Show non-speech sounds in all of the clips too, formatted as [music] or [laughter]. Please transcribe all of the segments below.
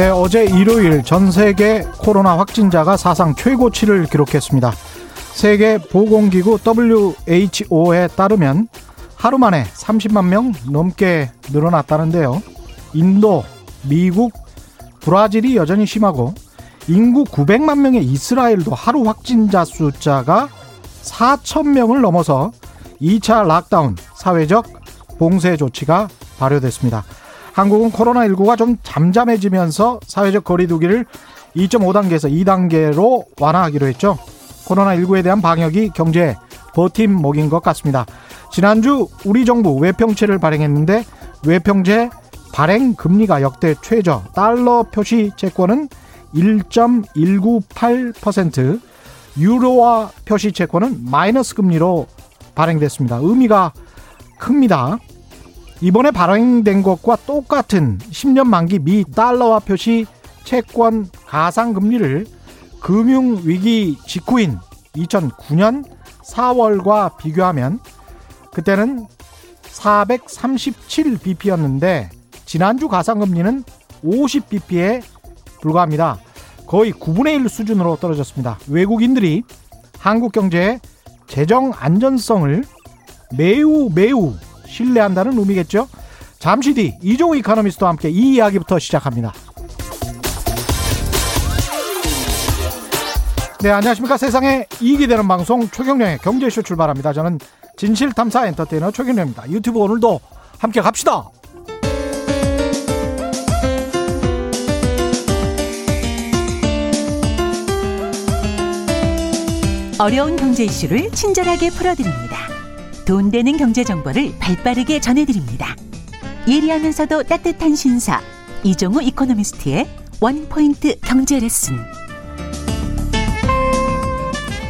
네, 어제 일요일 전 세계 코로나 확진자가 사상 최고치를 기록했습니다. 세계 보건기구 WHO에 따르면 하루 만에 30만 명 넘게 늘어났다는데요. 인도, 미국, 브라질이 여전히 심하고 인구 900만 명의 이스라엘도 하루 확진자 숫자가 4천 명을 넘어서 2차 락다운 사회적 봉쇄 조치가 발효됐습니다. 한국은 코로나19가 좀 잠잠해지면서 사회적 거리두기를 2.5단계에서 2단계로 완화하기로 했죠. 코로나19에 대한 방역이 경제 버팀목인 것 같습니다. 지난주 우리 정부 외평채를 발행했는데 외평채 발행 금리가 역대 최저 달러 표시 채권은 1.198% 유로화 표시 채권은 마이너스 금리로 발행됐습니다. 의미가 큽니다. 이번에 발행된 것과 똑같은 10년 만기 미 달러화 표시 채권 가상금리를 금융위기 직후인 2009년 4월과 비교하면 그때는 437bp였는데 지난주 가상금리는 50bp에 불과합니다. 거의 9분의 1 수준으로 떨어졌습니다. 외국인들이 한국 경제의 재정 안전성을 매우 매우 신뢰한다는 의미겠죠. 잠시 뒤 이종우 이카노미스트와 함께 이 이야기부터 시작합니다. 네, 안녕하십니까. 세상에 이익이 되는 방송 최경령의 경제쇼 출발합니다. 저는 진실탐사 엔터테이너 최경령입니다. 유튜브 오늘도 함께 갑시다. 어려운 경제 이슈를 친절하게 풀어드립니다. 돈 되는 경제 정보를 발빠르게 전해드립니다. 예리하면서도 따뜻한 신사 이종우 이코노미스트의 원포인트 경제 레슨.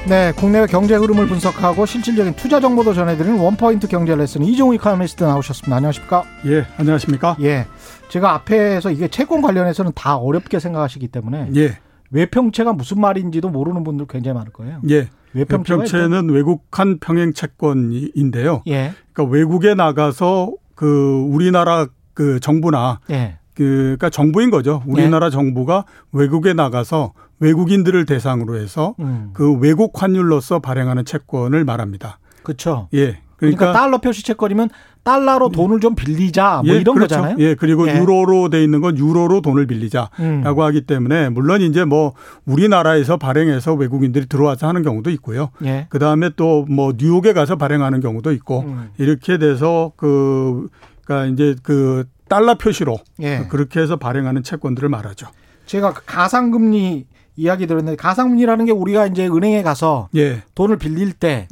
네, 국내외 경제 흐름을 분석하고 실질적인 투자 정보도 전해드리는 원포인트 경제 레슨 이종우 이코노미스트 나오셨습니다. 안녕하십니까? 예, 안녕하십니까? 예, 제가 앞에서 이게 채권 관련해서는 다 어렵게 생각하시기 때문에 예, 외평채가 무슨 말인지도 모르는 분들 굉장히 많을 거예요. 예. 외평채는 외국한 평행 채권인데요. 예, 그러니까 외국에 나가서 그 우리나라 그 정부나 예, 그 그러니까 정부인 거죠. 우리나라 정부가 외국에 나가서 외국인들을 대상으로 해서 음, 그 외국 환율로서 발행하는 채권을 말합니다. 그렇죠. 예. 그러니까, 그러니까, 달러 표시 채권이면 달러로 돈을 좀 빌리자 뭐 예, 이런 그렇죠. 거잖아요. 예, 그리고 예. 유로로 돼 있는 건 유로로 돈을 빌리자라고 음. 하기 때문에 물론 이제 뭐 우리나라에서 발행해서 외국인들이 들어와서 하는 경우도 있고요. 예. 그 다음에 또 뭐 뉴욕에 가서 발행하는 경우도 있고 음. 이렇게 돼서 그 그러니까 이제 그 달러 표시로 예. 그렇게 해서 발행하는 채권들을 말하죠. 제가 그 가상금리 이야기 들었는데 가상금리라는 게 우리가 이제 은행에 가서 예, 돈을 빌릴 때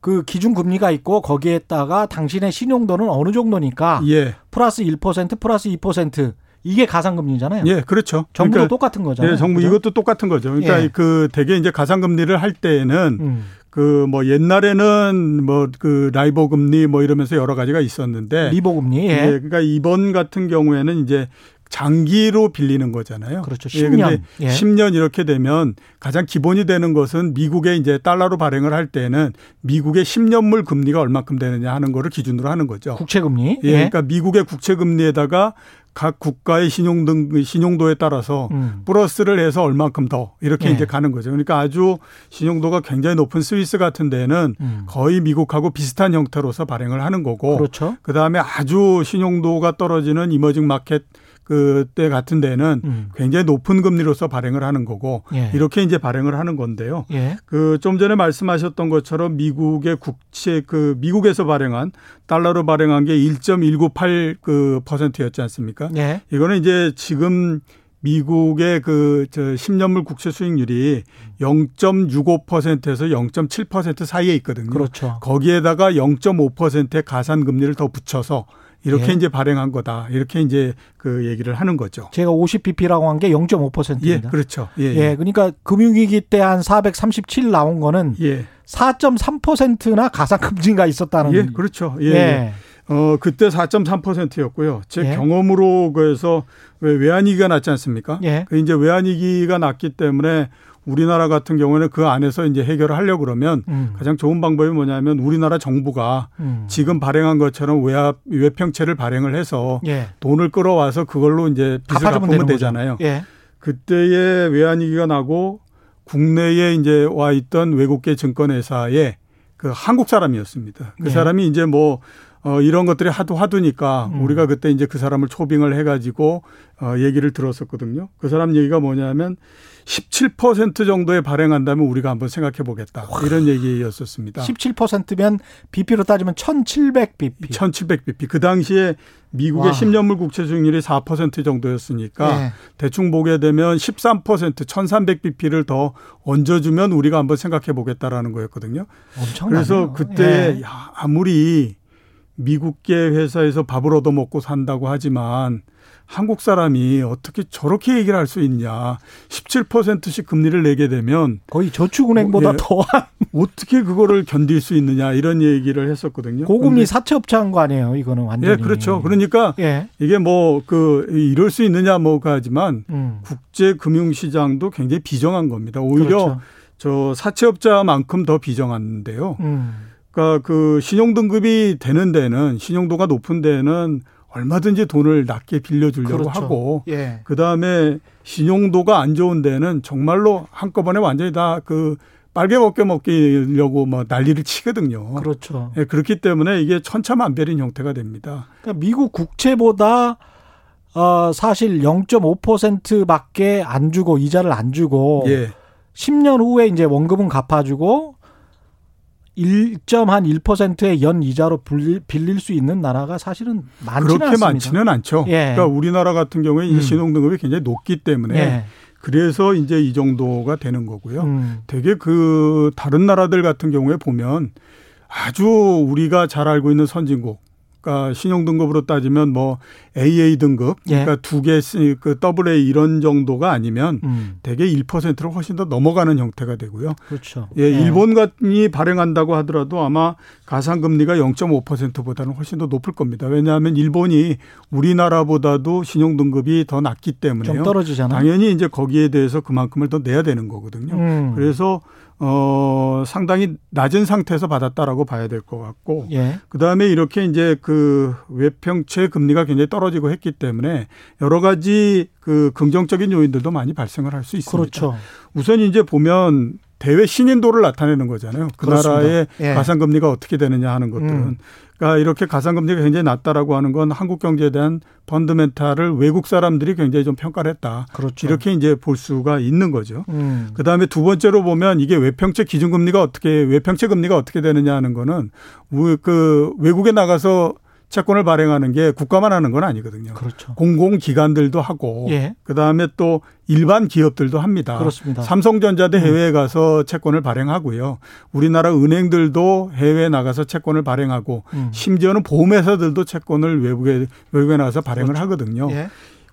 그 예, 기준 금리가 있고 거기에다가 당신의 신용도는 어느 정도니까 예, 플러스 1% 플러스 2% 이게 가상금리잖아요. 예, 그렇죠. 정부도 그러니까 똑같은 거잖아요. 예, 정부 그죠? 이것도 똑같은 거죠. 그러니까 예. 그 대개 이제 가상금리를 할 때에는 음. 그뭐 옛날에는 뭐 그 라이보 금리 뭐 이러면서 여러 가지가 있었는데 리보 금리. 예, 예. 그러니까 이번 같은 경우에는 이제 장기로 빌리는 거잖아요. 그렇죠. 예, 10년. 근데 예. 10년 이렇게 되면 가장 기본이 되는 것은 미국에 이제 달러로 발행을 할 때는 미국의 10년물 금리가 얼마큼 되느냐 하는 거를 기준으로 하는 거죠. 국채 금리. 예, 그러니까 미국의 국채 금리에다가 각 국가의 신용 등 신용도에 따라서 음. 플러스를 해서 얼마큼 더 이렇게 예. 이제 가는 거죠. 그러니까 아주 신용도가 굉장히 높은 스위스 같은 데는 음. 거의 미국하고 비슷한 형태로서 발행을 하는 거고 그렇죠. 그 다음에 아주 신용도가 떨어지는 이머징 마켓 그때 같은 데는 음. 굉장히 높은 금리로서 발행을 하는 거고 예. 이렇게 이제 발행을 하는 건데요. 예. 그좀 전에 말씀하셨던 것처럼 미국의 국채 그 미국에서 발행한 달러로 발행한 게 1.198그 퍼센트였지 않습니까? 예. 이거는 이제 지금 미국의 그 저 10년물 국채 수익률이 0.65%에서 0.7% 사이에 있거든요. 그렇죠. 거기에다가 0.5%의 가산 금리를 더 붙여서 이렇게 예. 이제 발행한 거다. 이렇게 이제 그 얘기를 하는 거죠. 제가 50bp라고 한게 예, 0.5%입니다. 그렇죠. 예, 예, 그러니까 금융위기 때 한 437 나온 거는 예. 4.3%나 가상금리가 있었다는. 예, 그렇죠. 예. 예. 예. 어, 그때 4.3%였고요. 제 예. 경험으로 그래서 왜 외환위기가 났지 않습니까? 예. 그 이제 외환위기가 났기 때문에 우리나라 같은 경우에는 그 안에서 이제 해결을 하려고 그러면 음. 가장 좋은 방법이 뭐냐면 우리나라 정부가 음. 지금 발행한 것처럼 외압 외평채를 발행을 해서 예. 돈을 끌어와서 그걸로 이제 빚을 갚으면. 되잖아요. 예. 그때에 외환 위기가 나고 국내에 이제 와 있던 외국계 증권회사의 그 한국 사람이었습니다. 그 네. 사람이 이제 뭐 어, 이런 것들이 하도 하두니까 음. 우리가 그때 이제 그 사람을 초빙을 해가지고 어, 얘기를 들었었거든요. 그 사람 얘기가 뭐냐면 17% 정도에 발행한다면 우리가 한번 생각해 보겠다. 이런 얘기였었습니다. 17%면 BP로 따지면 1,700bp. 1700bp. 그 당시에 미국의 와. 10년물 국채 수익률이 4% 정도였으니까 예. 대충 보게 되면 13% 1300bp를 더 얹어주면 우리가 한번 생각해 보겠다라는 거였거든요. 엄청나요. 그래서 그때 예. 야, 아무리 미국계 회사에서 밥을 얻어먹고 산다고 하지만 한국 사람이 어떻게 저렇게 얘기를 할 수 있냐. 17%씩 금리를 내게 되면 거의 저축은행보다 예. 더한 어떻게 그거를 견딜 수 있느냐 이런 얘기를 했었거든요. 고금리 사채업자한 거 아니에요, 이거는 완전히. 예, 그렇죠. 그러니까 예. 이게 뭐 그 이럴 수 있느냐 뭐가 하지만 음. 국제 금융 시장도 굉장히 비정한 겁니다. 오히려 그렇죠. 저 사채업자만큼 더 비정한데요. 음. 그러니까 그 신용 등급이 되는 데는 신용도가 높은 데는 얼마든지 돈을 낮게 빌려주려고 그렇죠. 하고 예. 그 다음에 신용도가 안 좋은 데는 정말로 한꺼번에 완전히 다 그 빨개 벗겨 먹기려고 뭐 난리를 치거든요. 그렇죠. 예, 그렇기 때문에 이게 천차만별인 형태가 됩니다. 그러니까 미국 국채보다 어 사실 0.5%밖에 안 주고 이자를 안 주고 예, 10년 후에 이제 원금은 갚아주고 1.1%의 연 이자로 빌릴, 수 있는 나라가 사실은 많지는 그렇게 않습니다. 많지는 않죠. 예. 그러니까 우리나라 같은 경우에 음. 신용 등급이 굉장히 높기 때문에 예. 그래서 이제 이 정도가 되는 거고요. 음. 되게 그 다른 나라들 같은 경우에 보면 아주 우리가 잘 알고 있는 선진국. 그러니까 신용 등급으로 따지면 뭐 AA 등급, 예. 그러니까 두개그 더블 A 이런 정도가 아니면 음. 대개 1%를 훨씬 더 넘어가는 형태가 되고요. 그렇죠. 예, 일본이 발행한다고 하더라도 아마 가상금리가 0.5%보다는 훨씬 더 높을 겁니다. 왜냐하면 일본이 우리나라보다도 신용등급이 더 낮기 좀 때문에요. 떨어지잖아요. 당연히 이제 거기에 대해서 그만큼을 더 내야 되는 거거든요. 음. 그래서 어 상당히 낮은 상태에서 받았다라고 봐야 될 것 같고 예. 그 다음에 이렇게 이제 그 외평채 금리가 굉장히 떨어지고 했기 때문에 여러 가지 그 긍정적인 요인들도 많이 발생을 할 수 있습니다. 그렇죠. 우선 이제 보면 대외 신인도를 나타내는 거잖아요. 그 그렇습니다. 나라의 예. 가상금리가 어떻게 되느냐 하는 것들은. 음. 그러니까 이렇게 가상금리가 굉장히 낮다라고 하는 건 한국 경제에 대한 펀드멘탈을 외국 사람들이 굉장히 좀 평가를 했다. 그렇죠. 이렇게 이제 볼 수가 있는 거죠. 음. 그 다음에 두 번째로 보면 이게 외평채 기준금리가 어떻게, 외평채 금리가 어떻게 되느냐 하는 거는 우- 그 외국에 나가서 채권을 발행하는 게 국가만 하는 건 아니거든요. 그렇죠. 공공기관들도 하고 예. 그 다음에 또 일반 기업들도 합니다. 그렇습니다. 음. 삼성전자도 해외에 가서 채권을 발행하고요. 우리나라 은행들도 해외에 나가서 채권을 발행하고 음. 심지어는 보험회사들도 채권을 외국에 외국에 나가서 발행을 하거든요. 예.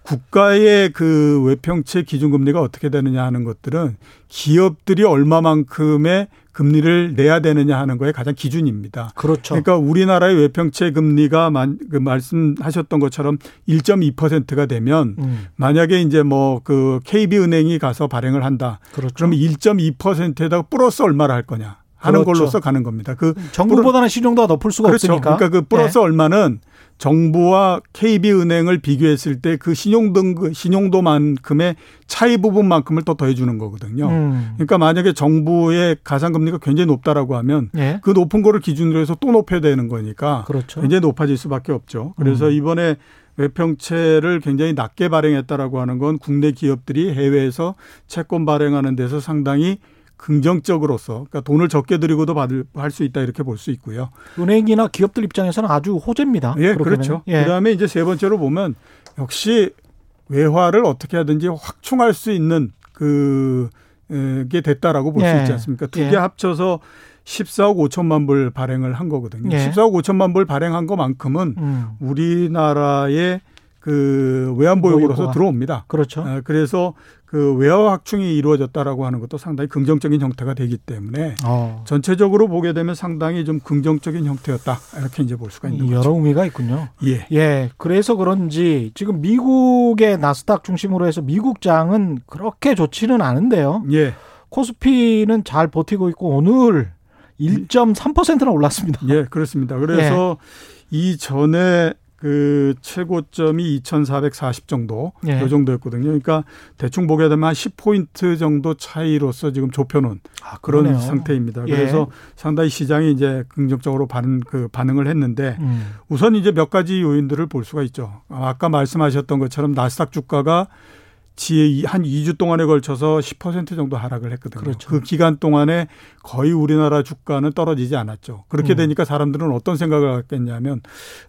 국가의 그 외평채 기준금리가 어떻게 되느냐 하는 것들은 기업들이 얼마만큼의 금리를 내야 되느냐 하는 거에 가장 기준입니다. 그렇죠. 그러니까 우리나라의 외평채 금리가 만, 그 말씀하셨던 것처럼 1.2%가 되면 음. 만약에 이제 뭐 그 KB은행이 가서 발행을 한다. 그렇죠. 그러면 1.2%에다가 플러스 얼마를 할 거냐 하는 그렇죠. 걸로서 가는 겁니다. 그 정부보다는 신용도가 높을 수가 그렇죠. 없으니까. 그러니까 그 플러스 얼마는 정부와 KB은행을 비교했을 때 그 신용등급 신용도만큼의 차이 부분만큼을 더 더해주는 거거든요. 음. 그러니까 만약에 정부의 가상금리가 굉장히 높다라고 하면 예. 그 높은 거를 기준으로 해서 또 높여야 되는 거니까 그렇죠. 굉장히 높아질 수밖에 없죠. 그래서 음. 이번에 외평채를 굉장히 낮게 발행했다라고 하는 건 국내 기업들이 해외에서 채권 발행하는 데서 상당히 긍정적으로서 그러니까 돈을 적게 들이고도 받을 할 수 있다 이렇게 볼 수 있고요. 은행이나 기업들 입장에서는 아주 호재입니다. 예, 그렇죠. 예. 그다음에 이제 세 번째로 보면 역시 외화를 어떻게 하든지 확충할 수 있는 그게 됐다라고 볼수 예. 있지 않습니까? 두개 예. 합쳐서 14억 5천만 불 발행을 한 거거든요. 예. 14억 5천만 불 발행한 것만큼은 음. 우리나라의 그 외환보유고로서. 들어옵니다. 그렇죠. 아, 그래서 그 외화 확충이 이루어졌다라고 하는 것도 상당히 긍정적인 형태가 되기 때문에 어. 전체적으로 보게 되면 상당히 좀 긍정적인 형태였다 이렇게 이제 볼 수가 있는 여러 거죠. 의미가 있군요. 예. 예, 그래서 그런지 지금 미국의 나스닥 중심으로 해서 미국장은 그렇게 좋지는 않은데요. 예. 코스피는 잘 버티고 있고 오늘 1.3%나 올랐습니다. 예, 그렇습니다. 그래서 예. 이전에 그 최고점이 2,440 정도 예. 요 정도였거든요. 그러니까 대충 보게 되면 한 10포인트 정도 차이로서 지금 좁혀놓은 아, 그런 상태입니다. 예. 그래서 상당히 시장이 이제 긍정적으로 반응 그 반응을 했는데 음. 우선 이제 몇 가지 요인들을 볼 수가 있죠. 아까 말씀하셨던 것처럼 나스닥 주가가 지에 한 2주 동안에 걸쳐서 10% 정도 하락을 했거든요. 그렇죠. 그 기간 동안에 거의 우리나라 주가는 떨어지지 않았죠. 그렇게 음. 되니까 사람들은 어떤 생각을 갖겠냐면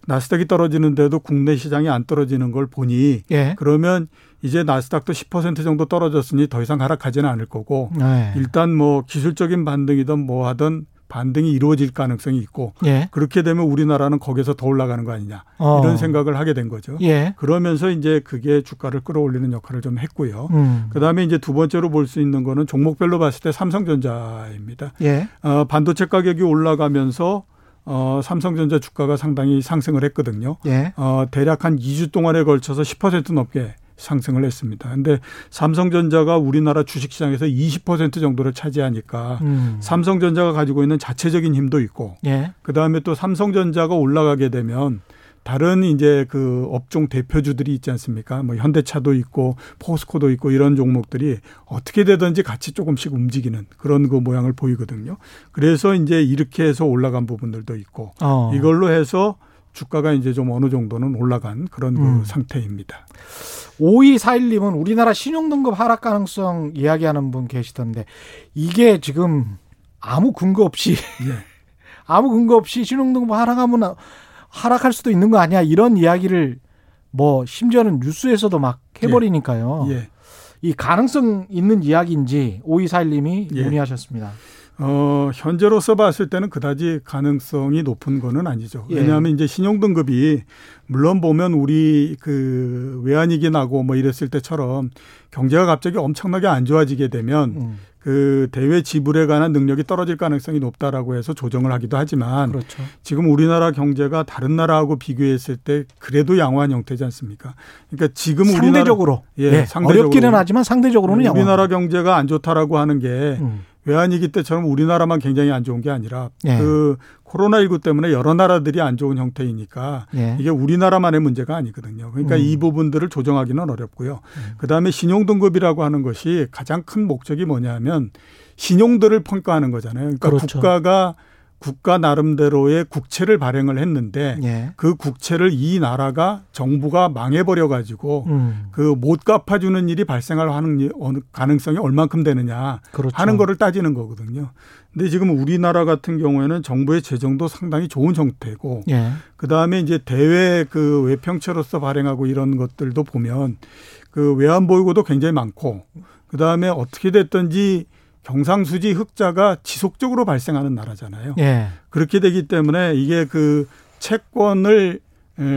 나스닥이 떨어지는데도 국내 시장이 안 떨어지는 걸 보니 예. 그러면 이제 나스닥도 10% 정도 떨어졌으니 더 이상 하락하지는 않을 거고 네. 일단 뭐 기술적인 반등이든 뭐 하든 반등이 이루어질 가능성이 있고 예. 그렇게 되면 우리나라는 거기서 더 올라가는 거 아니냐 어. 이런 생각을 하게 된 거죠. 예. 그러면서 이제 그게 주가를 끌어올리는 역할을 좀 했고요. 음. 그다음에 이제 두 번째로 볼 수 있는 거는 종목별로 봤을 때 삼성전자입니다. 예. 어, 반도체 가격이 올라가면서 어, 삼성전자 주가가 상당히 상승을 했거든요. 예. 어, 대략 한 2주 동안에 걸쳐서 10% 넘게 상승을 했습니다. 근데 삼성전자가 우리나라 주식시장에서 20% 정도를 차지하니까 음. 삼성전자가 가지고 있는 자체적인 힘도 있고 예. 그다음에 또 삼성전자가 올라가게 되면 다른 이제 그 업종 대표주들이 있지 않습니까? 뭐 현대차도 있고 포스코도 있고 이런 종목들이 어떻게 되든지 같이 조금씩 움직이는 그런 그 모양을 보이거든요. 그래서 이제 이렇게 해서 올라간 부분들도 있고 어. 이걸로 해서 주가가 이제 좀 어느 정도는 올라간 그런 그 음. 상태입니다. 5241님은 우리나라 신용등급 하락 가능성 이야기하는 분 계시던데 이게 지금 아무 근거 없이 네. [laughs] 아무 근거 없이 신용등급 하락하면 하락할 수도 있는 거 아니야 이런 이야기를 뭐 심지어는 뉴스에서도 막 해버리니까요. 예. 예. 이 가능성 있는 이야기인지 5241님이 예. 문의하셨습니다. 어, 현재로서 봤을 때는 그다지 가능성이 높은 거는 아니죠. 예. 왜냐하면 이제 신용등급이 물론 보면 우리 그 외환위기 나고 뭐 이랬을 때처럼 경제가 갑자기 엄청나게 안 좋아지게 되면 음. 그 대외 지불에 관한 능력이 떨어질 가능성이 높다라고 해서 조정을 하기도 하지만 그렇죠. 지금 우리나라 경제가 다른 나라하고 비교했을 때 그래도 양호한 형태지 않습니까? 그러니까 지금 상대적으로 우리나라, 예, 예, 상대적으로 어렵기는 하지만 상대적으로는 우리나라 양호한. 경제가 안 좋다라고 하는 게 음. 외환위기 때처럼 우리나라만 굉장히 안 좋은 게 아니라 예. 그 코로나19 때문에 여러 나라들이 안 좋은 형태이니까 예. 이게 우리나라만의 문제가 아니거든요. 그러니까 음. 이 부분들을 조정하기는 어렵고요. 음. 그다음에 신용등급이라고 하는 것이 가장 큰 목적이 뭐냐면 신용들을 평가하는 거잖아요. 그러니까 그렇죠. 국가가 국가 나름대로의 국채를 발행을 했는데 예. 그 국채를 이 나라가 정부가 망해버려 가지고 음. 그못 갚아주는 일이 발생할 가능성이 얼만큼 되느냐 그렇죠. 하는 거를 따지는 거거든요. 근데 지금 우리나라 같은 경우에는 정부의 재정도 상당히 좋은 형태고 예. 그 다음에 이제 대외 그 외평채로서 발행하고 이런 것들도 보면 그 외환 보유고도 굉장히 많고 그 다음에 어떻게 됐든지 경상수지 흑자가 지속적으로 발생하는 나라잖아요. 예. 그렇게 되기 때문에 이게 그 채권을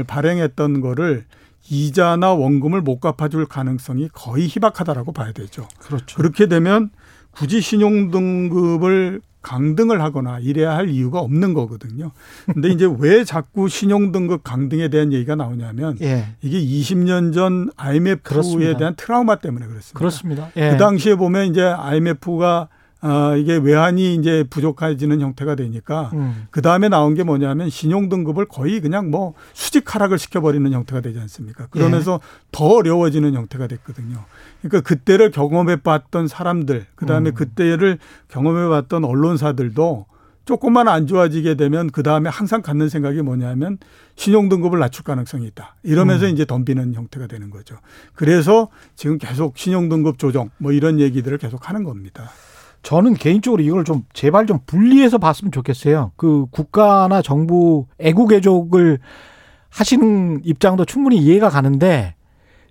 발행했던 거를 이자나 원금을 못 갚아줄 가능성이 거의 희박하다라고 봐야 되죠. 그렇죠. 그렇게 되면 굳이 신용 등급을 강등을 하거나 이래야 할 이유가 없는 거거든요. 근데 이제 왜 자꾸 신용등급 강등에 대한 얘기가 나오냐면 예. 이게 20년 전 IMF에 그렇습니다. 대한 트라우마 때문에 그렇습니다. 그렇습니다. 예. 그 당시에 보면 이제 IMF가 어, 이게 외환이 이제 부족해지는 형태가 되니까 음. 그 다음에 나온 게 뭐냐면 신용 등급을 거의 그냥 뭐 수직 하락을 시켜버리는 형태가 되지 않습니까? 그러면서 예. 더 어려워지는 형태가 됐거든요. 그러니까 그때를 경험해 봤던 사람들, 그 다음에 음. 그때를 경험해 봤던 언론사들도 조금만 안 좋아지게 되면 그 다음에 항상 갖는 생각이 뭐냐면 신용등급을 낮출 가능성이 있다. 이러면서 음. 이제 덤비는 형태가 되는 거죠. 그래서 지금 계속 신용등급 조정 뭐 이런 얘기들을 계속 하는 겁니다. 저는 개인적으로 이걸 좀 제발 좀 분리해서 봤으면 좋겠어요. 그 국가나 정부 애국애족을 하시는 입장도 충분히 이해가 가는데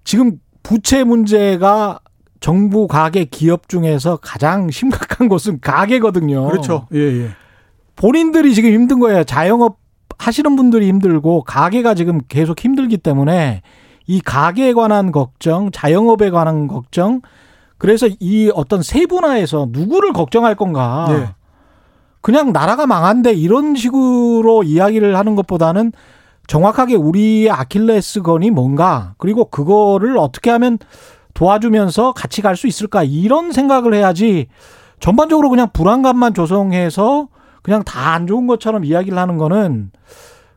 지금 부채 문제가 정부 가계 기업 중에서 가장 심각한 곳은 가계거든요. 그렇죠. 예, 예. 본인들이 지금 힘든 거예요. 자영업 하시는 분들이 힘들고 가계가 지금 계속 힘들기 때문에 이 가계에 관한 걱정, 자영업에 관한 걱정, 그래서 이 어떤 세분화에서 누구를 걱정할 건가? 네. 그냥 나라가 망한데 이런 식으로 이야기를 하는 것보다는 정확하게 우리의 아킬레스건이 뭔가 그리고 그거를 어떻게 하면 도와주면서 같이 갈 수 있을까 이런 생각을 해야지 전반적으로 그냥 불안감만 조성해서 그냥 다 안 좋은 것처럼 이야기를 하는 거는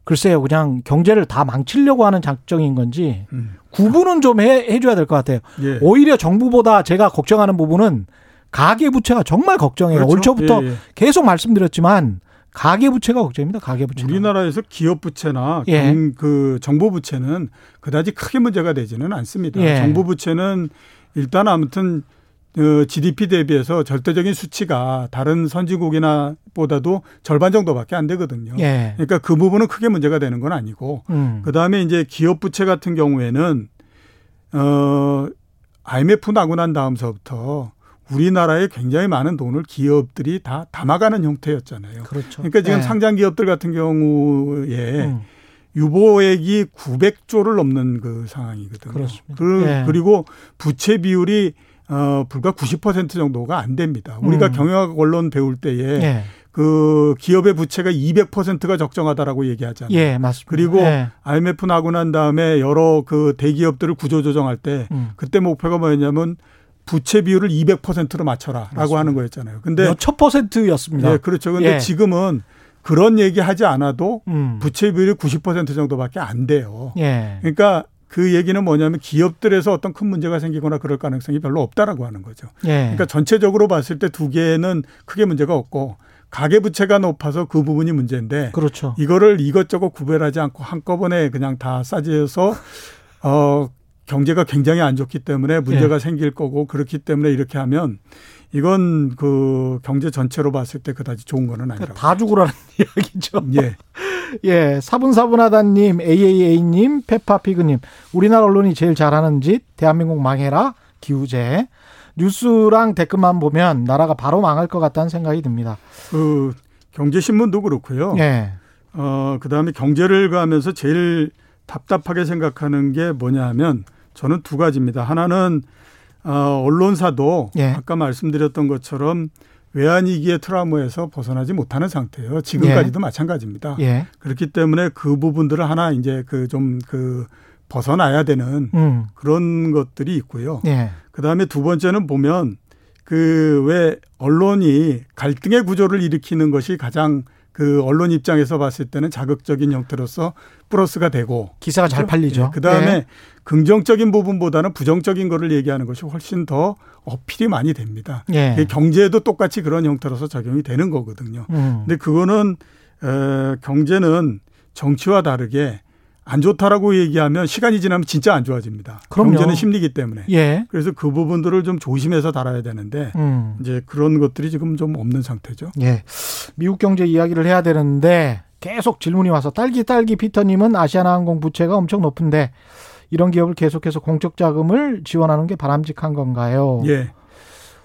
글쎄요, 그냥 경제를 다 망치려고 하는 작정인 건지 음. 구분은 좀 해, 해줘야 될 것 같아요. 예. 오히려 정부보다 제가 걱정하는 부분은 가계부채가 정말 걱정해요. 그렇죠? 올 초부터 예, 예. 계속 말씀드렸지만 가계부채가 걱정입니다. 가계부채. 우리나라에서 기업 부채나 예. 경- 그 정부 부채는 그다지 크게 문제가 되지는 않습니다. 예. 정부 부채는 일단 아무튼 어, GDP 대비해서 절대적인 수치가 다른 선진국이나 보다도 절반 정도밖에 안 되거든요. 예. 그러니까 그 부분은 크게 문제가 되는 건 아니고 음. 그다음에 이제 기업 부채 같은 경우에는 어 IMF 나고 난 다음서부터 우리나라에 굉장히 많은 돈을 기업들이 다 담아가는 형태였잖아요. 그렇죠. 그러니까 지금 예. 상장 기업들 같은 경우에 음. 유보액이 900조를 넘는 그 상황이거든요. 그렇습니다. 그, 예. 그리고 부채 비율이 어 불과 90% 정도가 안 됩니다. 우리가 음. 경영학 언론 배울 때에 예. 그 기업의 부채가 200%가 적정하다라고 얘기하잖아요. 예, 맞습니다. 그리고 예. IMF 나고 난 다음에 여러 그 대기업들을 구조 조정할 때 음. 그때 목표가 뭐였냐면 부채 비율을 200%로 맞춰라라고 하는 거였잖아요. 근데 몇천 퍼센트였습니다. 예, 그렇죠. 근데 예. 지금은 그런 얘기 하지 않아도 음. 부채 비율이 90% 정도밖에 안 돼요. 예. 그러니까 그 얘기는 뭐냐면 기업들에서 어떤 큰 문제가 생기거나 그럴 가능성이 별로 없다라고 하는 거죠. 예. 그러니까 전체적으로 봤을 때 두 개는 크게 문제가 없고 가계 부채가 높아서 그 부분이 문제인데 그렇죠. 이거를 이것저것 구별하지 않고 한꺼번에 그냥 다 싸지어서 어 경제가 굉장히 안 좋기 때문에 문제가 생길 거고 그렇기 때문에 이렇게 하면 이건 그 경제 전체로 봤을 때 그다지 좋은 거는 그러니까 아니라고. 다 죽으라는 [laughs] 이야기죠. 예. [laughs] 예, 사분사분하다님, AAA님, 페파피그님, 우리나라 언론이 제일 잘하는 짓, 대한민국 망해라, 기우제. 뉴스랑 댓글만 보면 나라가 바로 망할 것 같다는 생각이 듭니다. 그 경제신문도 그렇고요. 예, 어, 그 다음에 경제를 가면서 제일 답답하게 생각하는 게 뭐냐 하면 저는 두 가지입니다. 하나는, 어, 언론사도 예. 아까 말씀드렸던 것처럼 외환위기의 트라우마에서 벗어나지 못하는 상태예요. 지금까지도 마찬가지입니다. 예, 그렇기 때문에 그 부분들을 하나 이제 그좀그 벗어나야 되는 음, 그런 것들이 있고요. 예, 그 다음에 두 번째는 보면 그 왜 언론이 갈등의 구조를 일으키는 것이 가장 그 언론 입장에서 봤을 때는 자극적인 형태로서 플러스가 되고 기사가 잘 팔리죠. 그 다음에 예, 긍정적인 부분보다는 부정적인 거를 얘기하는 것이 훨씬 더 어필이 많이 됩니다. 예, 경제도 똑같이 그런 형태로서 적용이 되는 거거든요. 음, 근데 그거는 에, 경제는 정치와 다르게 안 좋다라고 얘기하면 시간이 지나면 진짜 안 좋아집니다. 그럼요. 경제는 심리기 때문에. 예, 그래서 그 부분들을 좀 조심해서 달아야 되는데 음, 이제 그런 것들이 지금 좀 없는 상태죠. 예. 미국 경제 이야기를 해야 되는데 계속 질문이 와서 딸기 딸기 피터님은 아시아나항공 부채가 엄청 높은데 이런 기업을 계속해서 공적 자금을 지원하는 게 바람직한 건가요? 예.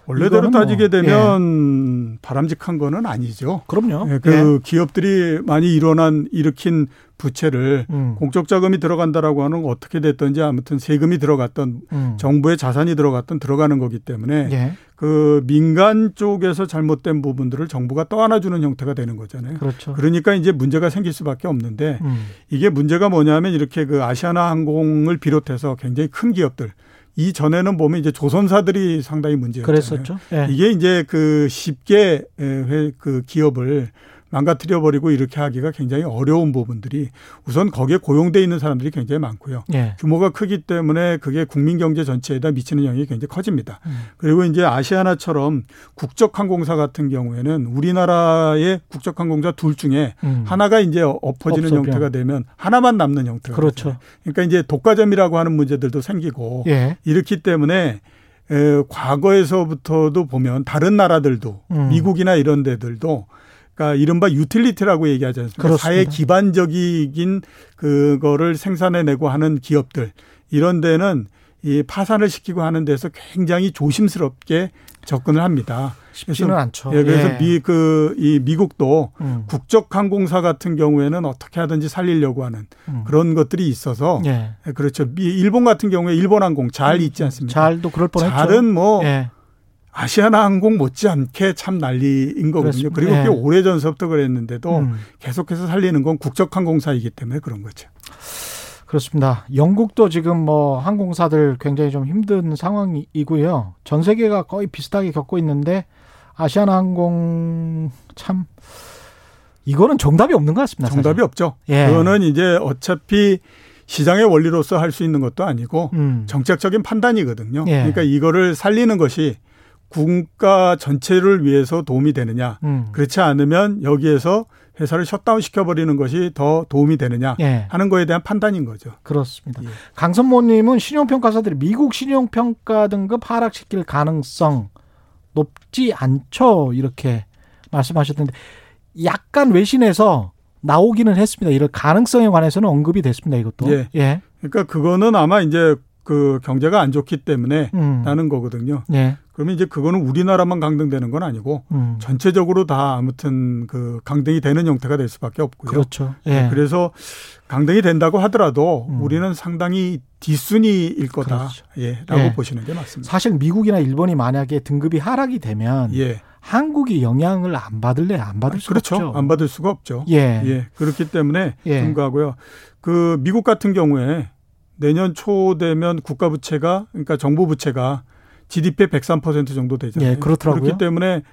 원래대로 이거는 따지게 뭐, 되면 바람직한 거는 아니죠. 그럼요. 예, 그 기업들이 많이 일어난 일으킨 부채를 음, 공적 자금이 들어간다라고 하는 건 어떻게 됐든지 아무튼 세금이 들어갔던 음. 정부의 자산이 들어갔던 들어가는 거기 때문에 예, 그 민간 쪽에서 잘못된 부분들을 정부가 떠안아주는 형태가 되는 거잖아요. 그렇죠. 그러니까 이제 문제가 생길 수밖에 없는데 음, 이게 문제가 뭐냐면 이렇게 그 아시아나 항공을 비롯해서 굉장히 큰 기업들 이 전에는 보면 이제 조선사들이 상당히 문제였잖아요. 그랬었죠. 예. 이게 이제 그 쉽게 회- 그 기업을 망가뜨려 버리고 이렇게 하기가 굉장히 어려운 부분들이 우선 거기에 고용돼 있는 사람들이 굉장히 많고요. 예. 규모가 크기 때문에 그게 국민 경제 전체에다 미치는 영향이 굉장히 커집니다. 음. 그리고 이제 아시아나처럼 국적 항공사 같은 경우에는 우리나라의 국적 항공사 둘 중에 음. 하나가 이제 엎어지는 없어져. 형태가 되면 하나만 남는 형태가 그렇죠. 되잖아요. 그러니까 이제 독과점이라고 하는 문제들도 생기고 예. 이렇기 때문에 에, 과거에서부터도 보면 다른 나라들도 음. 미국이나 이런 데들도 그러니까 이른바 유틸리티라고 얘기하지 않습니까? 그렇습니다. 사회 기반적인 그거를 생산해내고 하는 기업들 이런 데는 이 파산을 시키고 하는 데서 굉장히 조심스럽게 접근을 합니다. 쉽지는 않죠. 예, 그래서 예. 미 그 이 미국도 음. 국적 항공사 같은 경우에는 어떻게 하든지 살리려고 하는 음. 그런 것들이 있어서 예. 예, 그렇죠. 미- 일본 같은 경우에 일본 항공 잘 있지 않습니까? 잘도 그럴 뻔했죠. 잘은 뭐 예. 아시아나 항공 못지않게 참 난리인 거거든요. 그렇습니다. 그리고 예. 꽤 오래 전서부터 그랬는데도 음. 계속해서 살리는 건 국적 항공사이기 때문에 그런 거죠. 그렇습니다. 영국도 지금 뭐 항공사들 굉장히 좀 힘든 상황이고요. 전 세계가 거의 비슷하게 겪고 있는데 아시아나 항공 참 이거는 정답이 없는 것 같습니다. 정답이. 없죠. 예. 그거는 이제 어차피 시장의 원리로서 할 수 있는 것도 아니고 음. 정책적인 판단이거든요. 예. 그러니까 이거를 살리는 것이 국가 전체를 위해서 도움이 되느냐. 음. 그렇지 않으면 여기에서 회사를 셧다운 시켜버리는 것이 더 도움이 되느냐 예. 하는 거에 대한 판단인 거죠. 그렇습니다. 예. 강선모님은 신용평가사들이 미국 신용평가 등급 하락시킬 가능성 높지 않죠. 이렇게 말씀하셨는데 약간 외신에서 나오기는 했습니다. 이럴 가능성에 관해서는 언급이 됐습니다. 이것도. 예. 예. 그러니까 그거는 아마 이제 그 경제가 안 좋기 때문에 음. 나는 거거든요. 예. 그러면 이제 그거는 우리나라만 강등되는 건 아니고 음. 전체적으로 다 아무튼 그 강등이 되는 형태가 될 수밖에 없고요. 그렇죠. 예. 그래서 강등이 된다고 하더라도 음. 우리는 상당히 뒷순위일 거다. 그렇죠. 예, 라고 예. 보시는 게 맞습니다. 사실 미국이나 일본이 만약에 등급이 하락이 되면 예. 한국이 영향을 안 받을래 안 받을 수가 그렇죠. 없죠. 안 받을 수가 없죠. 예. 예. 그렇기 때문에 예. 불구하고요. 그 미국 같은 경우에 내년 초 되면 국가 부채가 그러니까 정부 부채가 GDP의 103% 정도 되잖아요. 예, 그렇더라고요. 그렇기 때문에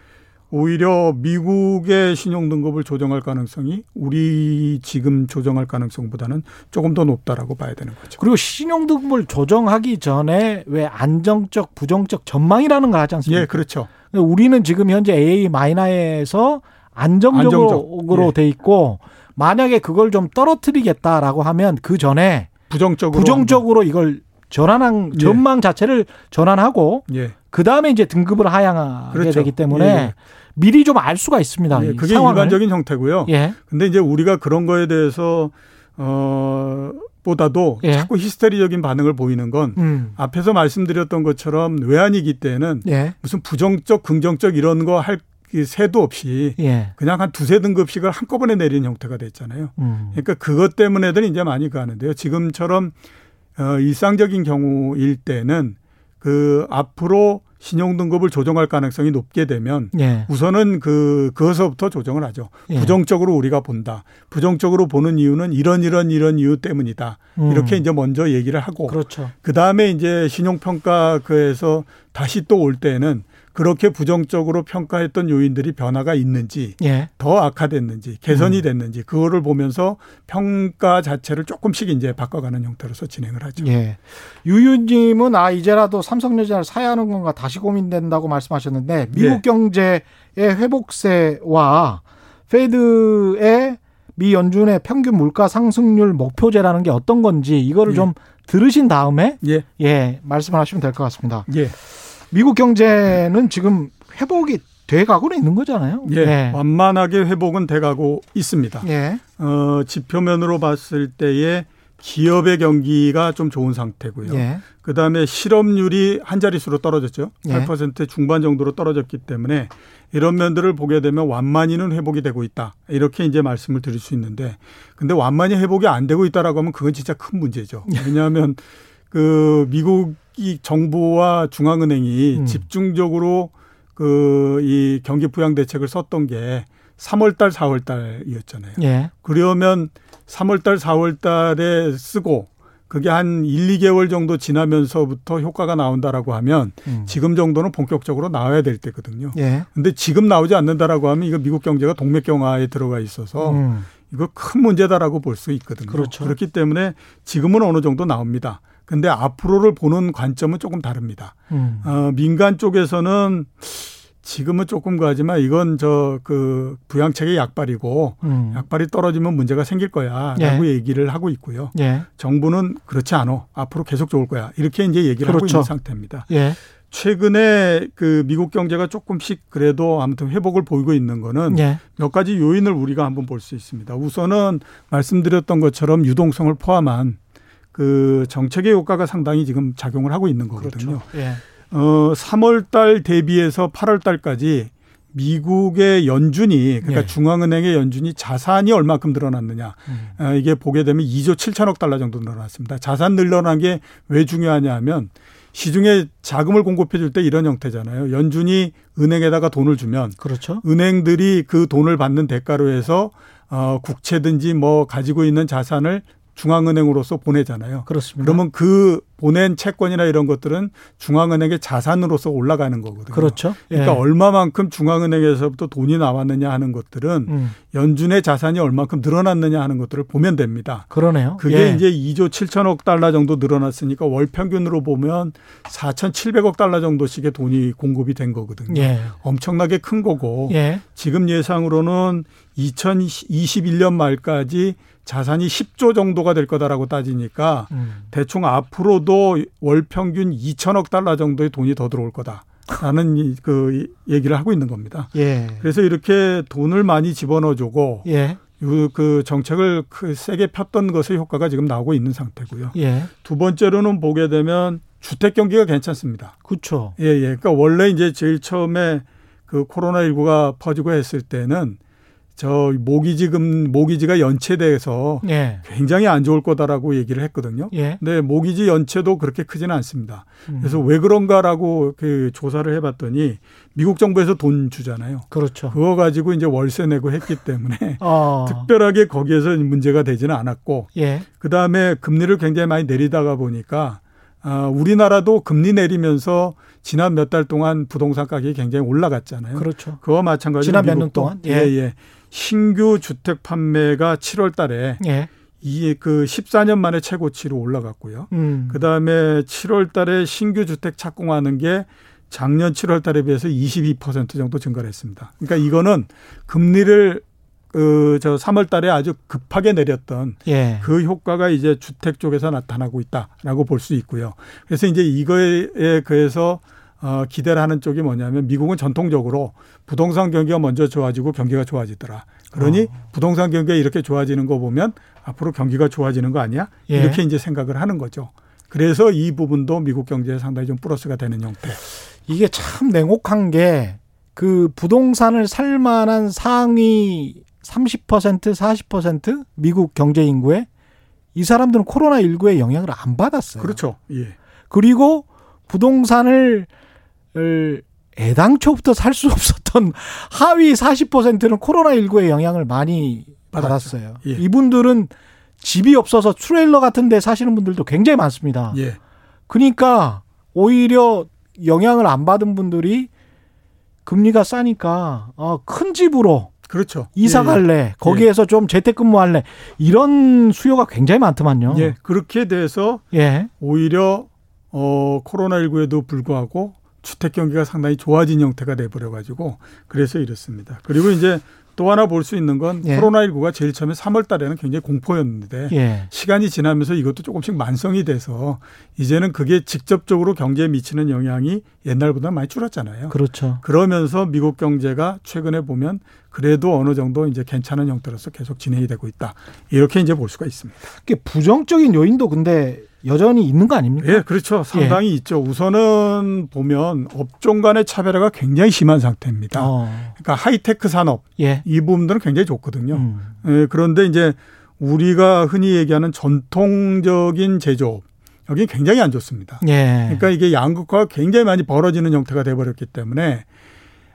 오히려 미국의 신용 등급을 조정할 가능성이 우리 지금 조정할 가능성보다는 조금 더 높다라고 봐야 되는 거죠. 그리고 신용등급을 조정하기 전에 왜 안정적 부정적 전망이라는 걸 하지 않습니까? 예, 그렇죠. 우리는 지금 현재 AA 마이너에서 안정적으로 안정적. 예. 돼 있고 만약에 그걸 좀 떨어뜨리겠다라고 하면 그 전에 부정적으로 부정적으로 이걸 전환한 예. 전망 자체를 전환하고. 예. 그 다음에 이제 등급을 하향하게 그렇죠. 되기 때문에 예, 예. 미리 좀 알 수가 있습니다. 예, 이 그게 상황을. 일반적인 형태고요. 예. 근데 이제 우리가 그런 거에 대해서 어 보다도 예. 자꾸 히스테리적인 반응을 보이는 건 음. 앞에서 말씀드렸던 것처럼 외환위기 때는 예. 무슨 부정적, 긍정적 이런 거할 새도 없이 예. 그냥 한 두세 등급씩을 한꺼번에 내리는 형태가 됐잖아요. 음. 그러니까 그것 때문에들 이제 많이 가는데요. 지금처럼 어, 일상적인 경우일 때는 그 앞으로 신용 등급을 조정할 가능성이 높게 되면 예. 우선은 그 그것서부터 조정을 하죠. 예. 부정적으로 우리가 본다. 부정적으로 보는 이유는 이런 이런 이런 이유 때문이다. 음. 이렇게 이제 먼저 얘기를 하고 그렇죠. 그 다음에 이제 신용 평가 그에서 다시 또 올 때는 그렇게 부정적으로 평가했던 요인들이 변화가 있는지 예. 더 악화됐는지 개선이 됐는지 그거를 보면서 평가 자체를 조금씩 이제 바꿔가는 형태로서 진행을 하죠. 예. 유유님은 아 이제라도 삼성전자를 사야 하는 건가 다시 고민된다고 말씀하셨는데 미국 예. 경제의 회복세와 페드의 미 연준의 평균 물가 상승률 목표제라는 게 어떤 건지 이거를 예. 좀 들으신 다음에 예, 예 말씀을 하시면 될 것 같습니다. 예, 미국 경제는 지금 회복이 돼 가고는 있는 거잖아요. 예. 예. 완만하게 회복은 돼가고 있습니다. 예. 어, 지표면으로 봤을 때에 기업의 경기가 좀 좋은 상태고요. 예. 그 다음에 실업률이 한 자릿수로 떨어졌죠. 예. 8% 중반 정도로 떨어졌기 때문에 이런 면들을 보게 되면 완만히는 회복이 되고 있다. 이렇게 이제 말씀을 드릴 수 있는데 근데 완만히 회복이 안 되고 있다라고 하면 그건 진짜 큰 문제죠. 왜냐하면 그 미국 이 정부와 중앙은행이 음. 집중적으로 그 이 경기 부양 대책을 썼던 게 3월 달, 4월 달이었잖아요. 예. 그러면 3월 달, 4월 달에 쓰고 그게 한 1, 2개월 정도 지나면서부터 효과가 나온다라고 하면 음. 지금 정도는 본격적으로 나와야 될 때거든요. 예. 근데 지금 나오지 않는다라고 하면 이거 미국 경제가 동맥경화에 들어가 있어서 음. 이거 큰 문제다라고 볼 수 있거든요. 그렇죠. 그렇기 때문에 지금은 어느 정도 나옵니다. 근데 앞으로를 보는 관점은 조금 다릅니다. 음. 어, 민간 쪽에서는 지금은 조금 가지만 이건 저 그 부양책의 약발이고 음. 약발이 떨어지면 문제가 생길 거야라고 얘기를 하고 있고요. 예. 정부는 그렇지 않아. 앞으로 계속 좋을 거야. 이렇게 이제 얘기를 하고 그렇죠. 있는 상태입니다. 예. 최근에 그 미국 경제가 조금씩 그래도 아무튼 회복을 보이고 있는 거는 예. 몇 가지 요인을 우리가 한번 볼 수 있습니다. 우선은 말씀드렸던 것처럼 유동성을 포함한 그 정책의 효과가 상당히 지금 작용을 하고 있는 거거든요. 그렇죠. 예. 어, 3월 달 대비해서 8월 달까지 미국의 연준이 그러니까 예. 중앙은행의 연준이 자산이 얼마큼 늘어났느냐. 음. 어, 이게 보게 되면 2조 7천억 달러 정도 늘어났습니다. 자산 늘어난 게 왜 중요하냐 하면 시중에 자금을 공급해 줄 때 이런 형태잖아요. 연준이 은행에다가 돈을 주면 그렇죠. 은행들이 그 돈을 받는 대가로 해서 어, 국채든지 뭐 가지고 있는 자산을 중앙은행으로서 보내잖아요. 그렇습니다. 그러면 그 보낸 채권이나 이런 것들은 중앙은행의 자산으로서 올라가는 거거든요. 그렇죠. 그러니까 예. 얼마만큼 중앙은행에서부터 돈이 나왔느냐 하는 것들은 음, 연준의 자산이 얼마큼 늘어났느냐 하는 것들을 보면 됩니다. 그러네요. 그게 예. 이제 2조 7천억 달러 정도 늘어났으니까 월 평균으로 보면 4,700억 달러 정도씩의 돈이 공급이 된 거거든요. 예. 엄청나게 큰 거고 예. 지금 예상으로는 2021년 말까지 자산이 10조 정도가 될 거다라고 따지니까 음. 대충 앞으로도 월 평균 2천억 달러 정도의 돈이 더 들어올 거다 라는 이- 그 얘기를 하고 있는 겁니다. 예. 그래서 이렇게 돈을 많이 집어넣어 주고 예. 요- 그 정책을 그 세게 폈던 것의 효과가 지금 나오고 있는 상태고요. 예. 두 번째로는 보게 되면 주택 경기가 괜찮습니다. 그렇죠. 예, 예. 그러니까 원래 이제 제일 처음에 그 코로나19가 퍼지고 했을 때는 저 모기 지금 모기지가 연체돼서 예. 굉장히 안 좋을 거다라고 얘기를 했거든요. 예. 근데 모기지 연체도 그렇게 크지는 않습니다. 음. 그래서 왜 그런가라고 그 조사를 해봤더니 미국 정부에서 돈 주잖아요. 그렇죠. 그거 가지고 이제 월세 내고 했기 때문에 어. [laughs] 특별하게 거기에서 문제가 되지는 않았고 예. 그 다음에 금리를 굉장히 많이 내리다가 보니까 아, 우리나라도 금리 내리면서 지난 몇 달 동안 부동산 가격이 굉장히 올라갔잖아요. 그렇죠. 그와 마찬가지로 지난 몇년 미국도 동안? 예, 예. 예. 신규 주택 판매가 7월 달에 예. 이그 14년 만에 최고치로 올라갔고요. 음. 그다음에 7월 달에 신규 주택 착공하는 게 작년 7월 달에 비해서 22% 정도 증가를 했습니다. 그러니까 이거는 금리를 그저 3월 달에 아주 급하게 내렸던 예. 그 효과가 이제 주택 쪽에서 나타나고 있다라고 볼 수 있고요. 그래서 이제 이거에 그래서 어, 기대를 하는 쪽이 뭐냐면 미국은 전통적으로 부동산 경기가 먼저 좋아지고 경기가 좋아지더라. 그러니 어. 부동산 경기가 이렇게 좋아지는 거 보면 앞으로 경기가 좋아지는 거 아니야? 예. 이렇게 이제 생각을 하는 거죠. 그래서 이 부분도 미국 경제에 상당히 좀 플러스가 되는 형태. 이게 참 냉혹한 게 그 부동산을 살 만한 상위 30% 40% 미국 경제 인구에 이 사람들은 코로나 19의 영향을 안 받았어요. 그렇죠. 예. 그리고 부동산을 을 애당초부터 살 수 없었던 하위 40%는 코로나19의 영향을 많이 받았죠. 받았어요. 예. 이분들은 집이 없어서 트레일러 같은 데 사시는 분들도 굉장히 많습니다. 예. 그러니까 오히려 영향을 안 받은 분들이 금리가 싸니까 어, 큰 집으로 그렇죠. 이사 예, 예. 갈래. 거기에서 좀 재택근무 할래. 이런 수요가 굉장히 많더만요. 예. 그렇게 돼서 예. 오히려 어 코로나19에도 불구하고 주택 경기가 상당히 좋아진 형태가 돼버려 가지고 그래서 이렇습니다. 그리고 이제 또 하나 볼 수 있는 건 예. 코로나19가 제일 처음에 3월 달에는 굉장히 공포였는데 예. 시간이 지나면서 이것도 조금씩 만성이 돼서 이제는 그게 직접적으로 경제에 미치는 영향이 옛날보다 많이 줄었잖아요. 그렇죠. 그러면서 미국 경제가 최근에 보면 그래도 어느 정도 이제 괜찮은 형태로서 계속 진행이 되고 있다. 이렇게 이제 볼 수가 있습니다. 부정적인 요인도 근데 여전히 있는 거 아닙니까? 예, 그렇죠. 상당히 있죠. 우선은 보면 업종 간의 차별화가 굉장히 심한 상태입니다. 어. 그러니까 하이테크 산업 예. 이 부분들은 굉장히 좋거든요. 음. 예, 그런데 이제 우리가 흔히 얘기하는 전통적인 제조업 여기 굉장히 안 좋습니다. 예. 그러니까 이게 양극화가 굉장히 많이 벌어지는 형태가 돼버렸기 때문에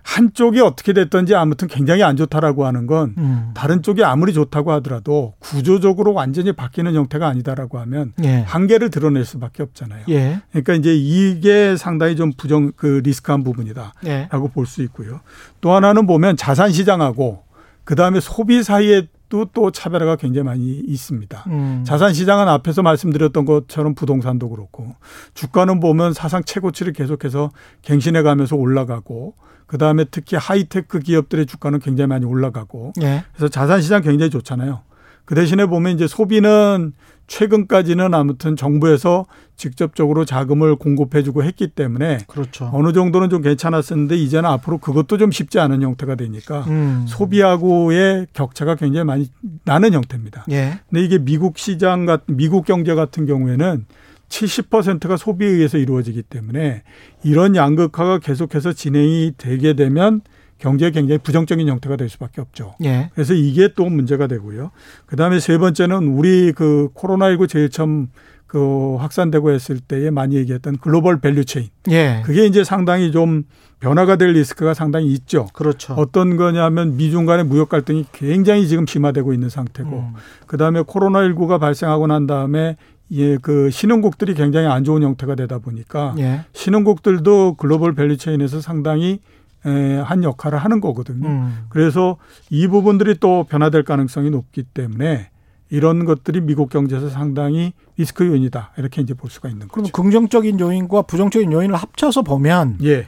한쪽이 어떻게 됐든지 아무튼 굉장히 안 좋다라고 하는 건 음. 다른 쪽이 아무리 좋다고 하더라도 구조적으로 완전히 바뀌는 형태가 아니다라고 하면 예. 한계를 드러낼 수밖에 없잖아요. 예. 그러니까 이제 이게 상당히 좀 부정 그 리스크한 부분이다라고 예. 볼수 있고요. 또 하나는 보면 자산 시장하고 그 다음에 소비 사이에도 또 차별화가 굉장히 많이 있습니다. 음. 자산 시장은 앞에서 말씀드렸던 것처럼 부동산도 그렇고 주가는 보면 사상 최고치를 계속해서 갱신해 가면서 올라가고 그 다음에 특히 하이테크 기업들의 주가는 굉장히 많이 올라가고 예. 그래서 자산 시장 굉장히 좋잖아요. 그 대신에 보면 이제 소비는 최근까지는 아무튼 정부에서 직접적으로 자금을 공급해주고 했기 때문에 그렇죠. 어느 정도는 좀 괜찮았었는데 이제는 앞으로 그것도 좀 쉽지 않은 형태가 되니까 음. 소비하고의 격차가 굉장히 많이 나는 형태입니다. 예. 근데 이게 미국 시장 같은 미국 경제 같은 경우에는 70%가 소비에 의해서 이루어지기 때문에 이런 양극화가 계속해서 진행이 되게 되면 경제에 굉장히 부정적인 형태가 될 수밖에 없죠. 예. 그래서 이게 또 문제가 되고요. 그 다음에 세 번째는 우리 그 코로나19 제일 처음 그 확산되고 했을 때에 많이 얘기했던 global value chain. 예. 그게 이제 상당히 좀 변화가 될 리스크가 상당히 있죠. 그렇죠. 어떤 거냐면 미중 간의 무역 갈등이 굉장히 지금 심화되고 있는 상태고 음. 그다음에 코로나19가 발생하고 난 다음에 예, 그 신흥국들이 굉장히 안 좋은 형태가 되다 보니까 예. 신흥국들도 global value chain에서 상당히 에, 한 역할을 하는 거거든요. 음. 그래서 이 부분들이 또 변화될 가능성이 높기 때문에 이런 것들이 미국 경제에서 상당히 리스크 요인이다. 이렇게 이제 볼 수가 있는 그럼 거죠. 긍정적인 요인과 부정적인 요인을 합쳐서 보면 예.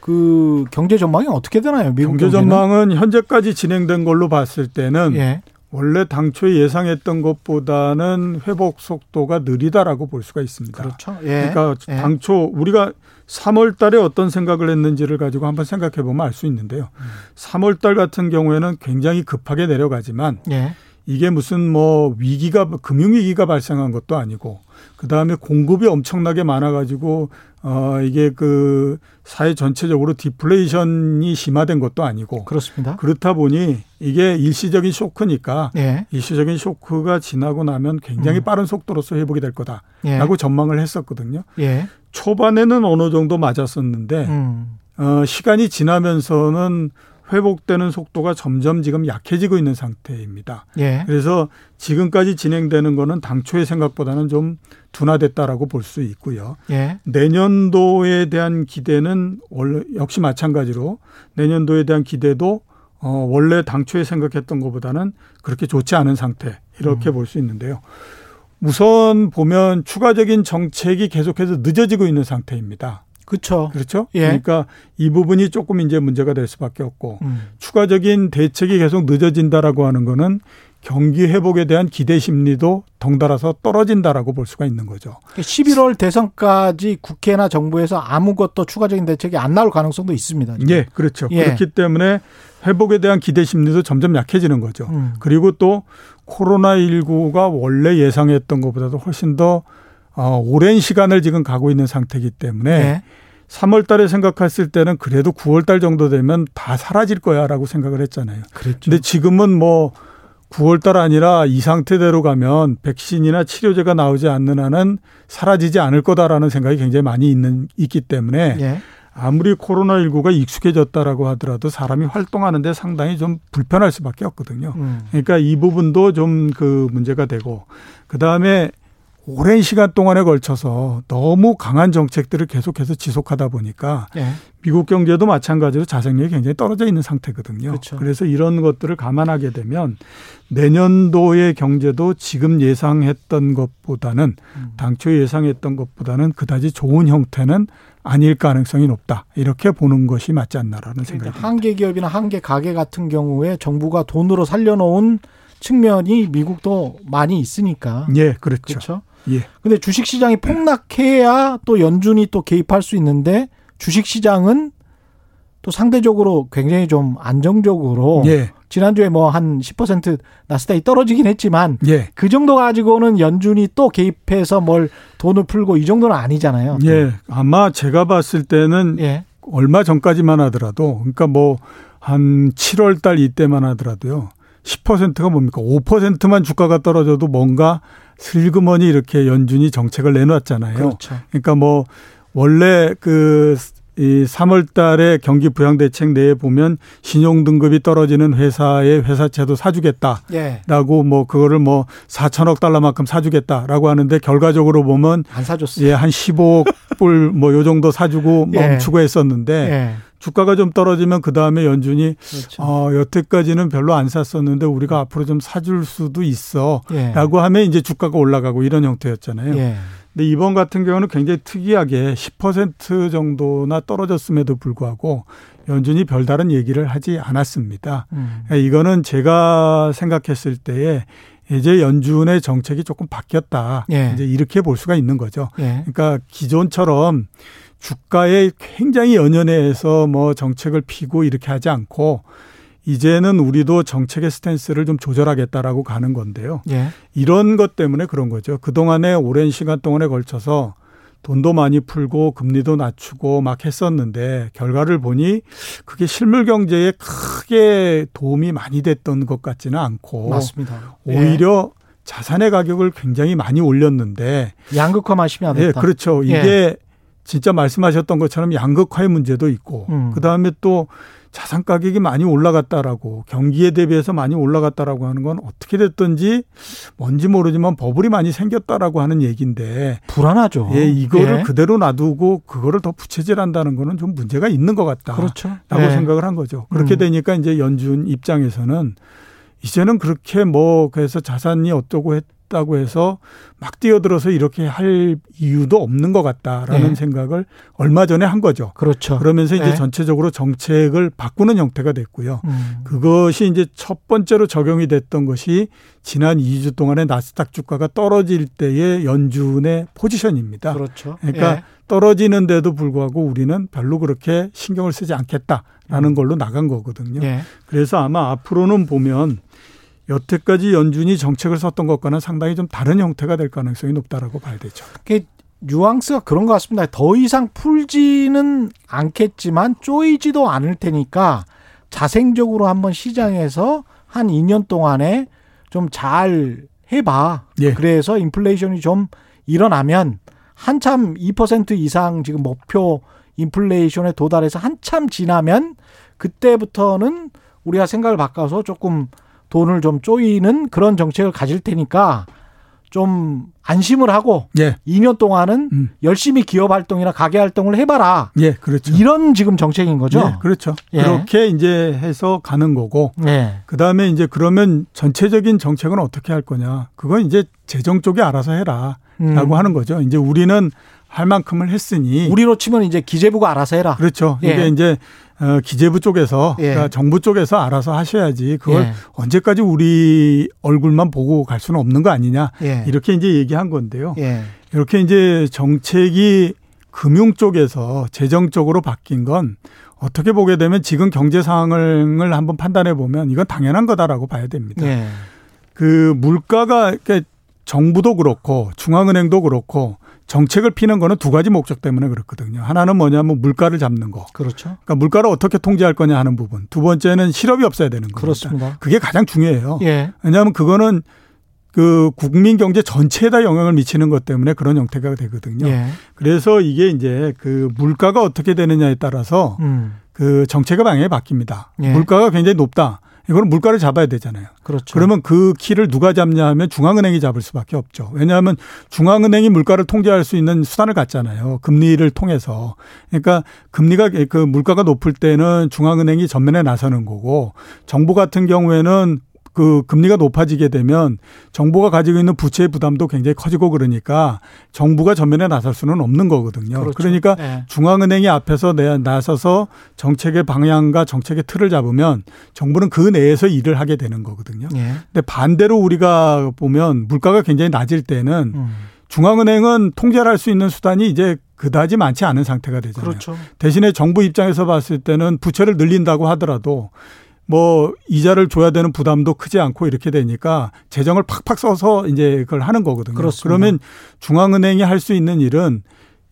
그 경제 전망이 어떻게 되나요? 미국 경제 경제는? 전망은 현재까지 진행된 걸로 봤을 때는 예. 원래 당초에 예상했던 것보다는 회복 속도가 느리다라고 볼 수가 있습니다. 그렇죠. 예. 그러니까 예. 당초 우리가 3월 달에 어떤 생각을 했는지를 가지고 한번 생각해 보면 알 수 있는데요. 음. 3월 달 같은 경우에는 굉장히 급하게 내려가지만 예. 이게 무슨 뭐 위기가 금융 위기가 발생한 것도 아니고 그다음에 공급이 엄청나게 많아 가지고 어 이게 그 사회 전체적으로 디플레이션이 심화된 것도 아니고 그렇습니다. 그렇다 보니 이게 일시적인 쇼크니까 예. 일시적인 쇼크가 지나고 나면 굉장히 음. 빠른 속도로서 회복이 될 거다라고 예. 전망을 했었거든요. 예. 초반에는 어느 정도 맞았었는데 음. 어 시간이 지나면서는 회복되는 속도가 점점 지금 약해지고 있는 상태입니다. 예. 그래서 지금까지 진행되는 거는 당초의 생각보다는 좀 둔화됐다라고 볼 수 있고요. 예. 내년도에 대한 기대는 원래 역시 마찬가지로 내년도에 대한 기대도 어 원래 당초에 생각했던 것보다는 그렇게 좋지 않은 상태 이렇게 볼수 있는데요. 우선 보면 추가적인 정책이 계속해서 늦어지고 있는 상태입니다. 그렇죠. 그렇죠? 예. 그러니까 이 부분이 조금 이제 문제가 될 수밖에 없고 음. 추가적인 대책이 계속 늦어진다라고 하는 거는 경기 회복에 대한 기대 심리도 덩달아서 떨어진다라고 볼 수가 있는 거죠. 11월 대선까지 국회나 정부에서 아무것도 추가적인 대책이 안 나올 가능성도 있습니다. 지금. 예, 그렇죠. 예. 그렇기 때문에 회복에 대한 기대 심리도 점점 약해지는 거죠. 음. 그리고 또 코로나19가 원래 예상했던 것보다도 훨씬 더 어, 오랜 시간을 지금 가고 있는 상태이기 때문에 예. 3월 달에 생각했을 때는 그래도 9월 달 정도 되면 다 사라질 거야라고 생각을 했잖아요. 그렇죠. 근데 지금은 뭐 9월 달 아니라 이 상태대로 가면 백신이나 치료제가 나오지 않는 한은 사라지지 않을 거다라는 생각이 굉장히 많이 있는 있기 때문에 예. 아무리 코로나19가 익숙해졌다라고 하더라도 사람이 활동하는데 상당히 좀 불편할 수밖에 없거든요. 음. 그러니까 이 부분도 좀 그 문제가 되고 그 다음에 오랜 시간 동안에 걸쳐서 너무 강한 정책들을 계속해서 지속하다 보니까 예. 미국 경제도 마찬가지로 자생력이 굉장히 떨어져 있는 상태거든요. 그렇죠. 그래서 이런 것들을 감안하게 되면 내년도의 경제도 지금 예상했던 것보다는 음. 당초 예상했던 것보다는 그다지 좋은 형태는 아닐 가능성이 높다. 이렇게 보는 것이 맞지 않나라는 생각이 그러니까 듭니다. 한계 기업이나 한계 가게 같은 경우에 정부가 돈으로 살려놓은 측면이 미국도 많이 있으니까. 예, 그렇죠. 그렇죠. 예. 근데 주식 시장이 폭락해야 또 연준이 또 개입할 수 있는데 주식 시장은 또 상대적으로 굉장히 좀 안정적으로 예. 지난주에 뭐 한 10% 나스닥이 떨어지긴 했지만 예. 그 정도 가지고는 연준이 또 개입해서 뭘 돈을 풀고 이 정도는 아니잖아요. 또. 예. 아마 제가 봤을 때는 예. 얼마 전까지만 하더라도 그러니까 뭐 한 7월 달 이때만 하더라도요. 10%가 뭡니까? 5%만 주가가 떨어져도 뭔가 슬그머니 이렇게 연준이 정책을 내놨잖아요. 그렇죠. 그러니까 뭐 원래 그 이 3월 달에 경기 부양 대책 내에 보면 신용 등급이 떨어지는 회사의 회사채도 사주겠다. 예. 라고 뭐 그거를 뭐 4천억 달러만큼 사주겠다라고 하는데 결과적으로 보면 안 사줬어요. 예, 한 15억 불 뭐 요 정도 사주고 [laughs] 예. 멈추고 했었는데 예. 주가가 좀 떨어지면 그 다음에 연준이 그렇죠. 어, 여태까지는 별로 안 샀었는데 우리가 앞으로 좀 사줄 수도 있어. 예. 라고 하면 이제 주가가 올라가고 이런 형태였잖아요. 예. 근데 이번 같은 경우는 굉장히 특이하게 10% 정도나 떨어졌음에도 불구하고 연준이 별다른 얘기를 하지 않았습니다. 음. 그러니까 이거는 제가 생각했을 때에 이제 연준의 정책이 조금 바뀌었다. 예. 이제 이렇게 볼 수가 있는 거죠. 예. 그러니까 기존처럼 주가에 굉장히 연연해서 뭐 정책을 피고 이렇게 하지 않고 이제는 우리도 정책의 스탠스를 좀 조절하겠다라고 가는 건데요. 예. 이런 것 때문에 그런 거죠. 그동안에 오랜 시간 동안에 걸쳐서 돈도 많이 풀고 금리도 낮추고 막 했었는데 결과를 보니 그게 실물 경제에 크게 도움이 많이 됐던 것 같지는 않고 맞습니다. 예. 오히려 자산의 가격을 굉장히 많이 올렸는데 양극화만 심화됐다. 예, 그렇죠. 이게 예. 진짜 말씀하셨던 것처럼 양극화의 문제도 있고 음. 그다음에 또 자산 가격이 많이 올라갔다라고 경기에 대비해서 많이 올라갔다라고 하는 건 어떻게 됐든지 뭔지 모르지만 버블이 많이 생겼다라고 하는 얘기인데 불안하죠. 예, 이거를 예. 그대로 놔두고 그거를 더 부채질한다는 거는 좀 문제가 있는 것 같다. 그렇죠. 라고 예. 생각을 한 거죠. 그렇게 음. 되니까 이제 연준 입장에서는 이제는 그렇게 뭐 그래서 자산이 어쩌고 했 있다고 해서 막 뛰어들어서 이렇게 할 이유도 없는 것 같다라는 네. 생각을 얼마 전에 한 거죠. 그렇죠. 그러면서 이제 네. 전체적으로 정책을 바꾸는 형태가 됐고요. 음. 그것이 이제 첫 번째로 적용이 됐던 것이 지난 2주 동안의 나스닥 주가가 떨어질 때의 연준의 포지션입니다. 그렇죠. 그러니까 예. 떨어지는데도 불구하고 우리는 별로 그렇게 신경을 쓰지 않겠다라는 음. 걸로 나간 거거든요. 예. 그래서 아마 앞으로는 보면 여태까지 연준이 정책을 썼던 것과는 상당히 좀 다른 형태가 될 가능성이 높다라고 봐야 되죠. 그 뉘앙스가 그런 것 같습니다. 더 이상 풀지는 않겠지만 쪼이지도 않을 테니까 자생적으로 한번 시장에서 한 2년 동안에 좀 잘 해봐. 예. 그래서 인플레이션이 좀 일어나면 한참 2% 이상 지금 목표 인플레이션에 도달해서 한참 지나면 그때부터는 우리가 생각을 바꿔서 조금 돈을 좀 쪼이는 그런 정책을 가질 테니까 좀 안심을 하고 예. 2년 동안은 음. 열심히 기업 활동이나 가게 활동을 해봐라. 예, 그렇죠. 이런 지금 정책인 거죠. 예, 그렇죠. 예. 그렇게 이제 해서 가는 거고. 예. 그 다음에 이제 그러면 전체적인 정책은 어떻게 할 거냐? 그건 이제 재정 쪽에 알아서 해라라고 음. 하는 거죠. 이제 우리는 할 만큼을 했으니 우리로 치면 이제 기재부가 알아서 해라. 그렇죠. 이게 예. 이제 어, 기재부 쪽에서 예. 그러니까 정부 쪽에서 알아서 하셔야지 그걸 예. 언제까지 우리 얼굴만 보고 갈 수는 없는 거 아니냐 예. 이렇게 이제 얘기한 건데요. 예. 이렇게 이제 정책이 금융 쪽에서 재정 쪽으로 바뀐 건 어떻게 보게 되면 지금 경제 상황을 한번 판단해 보면 이건 당연한 거다라고 봐야 됩니다. 예. 그 물가가 그러니까 정부도 그렇고 중앙은행도 그렇고 정책을 피는 거는 두 가지 목적 때문에 그렇거든요. 하나는 뭐냐면 물가를 잡는 거. 그렇죠. 그러니까 물가를 어떻게 통제할 거냐 하는 부분. 두 번째는 실업이 없어야 되는 거. 그렇습니다. 그게 가장 중요해요. 예. 왜냐하면 그거는 그 국민 경제 전체에다 영향을 미치는 것 때문에 그런 형태가 되거든요. 예. 그래서 이게 이제 그 물가가 어떻게 되느냐에 따라서 음. 그 정책의 방향이 바뀝니다. 예. 물가가 굉장히 높다. 이거는 물가를 잡아야 되잖아요. 그렇죠. 그러면 그 키를 누가 잡냐 하면 중앙은행이 잡을 수밖에 없죠. 왜냐하면 중앙은행이 물가를 통제할 수 있는 수단을 갖잖아요. 금리를 통해서. 그러니까 금리가 그 물가가 높을 때는 중앙은행이 전면에 나서는 거고 정부 같은 경우에는 그 금리가 높아지게 되면 정부가 가지고 있는 부채 부담도 굉장히 커지고 그러니까 정부가 전면에 나설 수는 없는 거거든요. 그렇죠. 그러니까 네. 중앙은행이 앞에서 내 나서서 정책의 방향과 정책의 틀을 잡으면 정부는 그 내에서 일을 하게 되는 거거든요. 네. 근데 반대로 우리가 보면 물가가 굉장히 낮을 때는 음. 중앙은행은 통제할 수 있는 수단이 이제 그다지 많지 않은 상태가 되잖아요. 그렇죠. 대신에 정부 입장에서 봤을 때는 부채를 늘린다고 하더라도 뭐 이자를 줘야 되는 부담도 크지 않고 이렇게 되니까 재정을 팍팍 써서 이제 그걸 하는 거거든요. 그렇습니다. 그러면 중앙은행이 할 수 있는 일은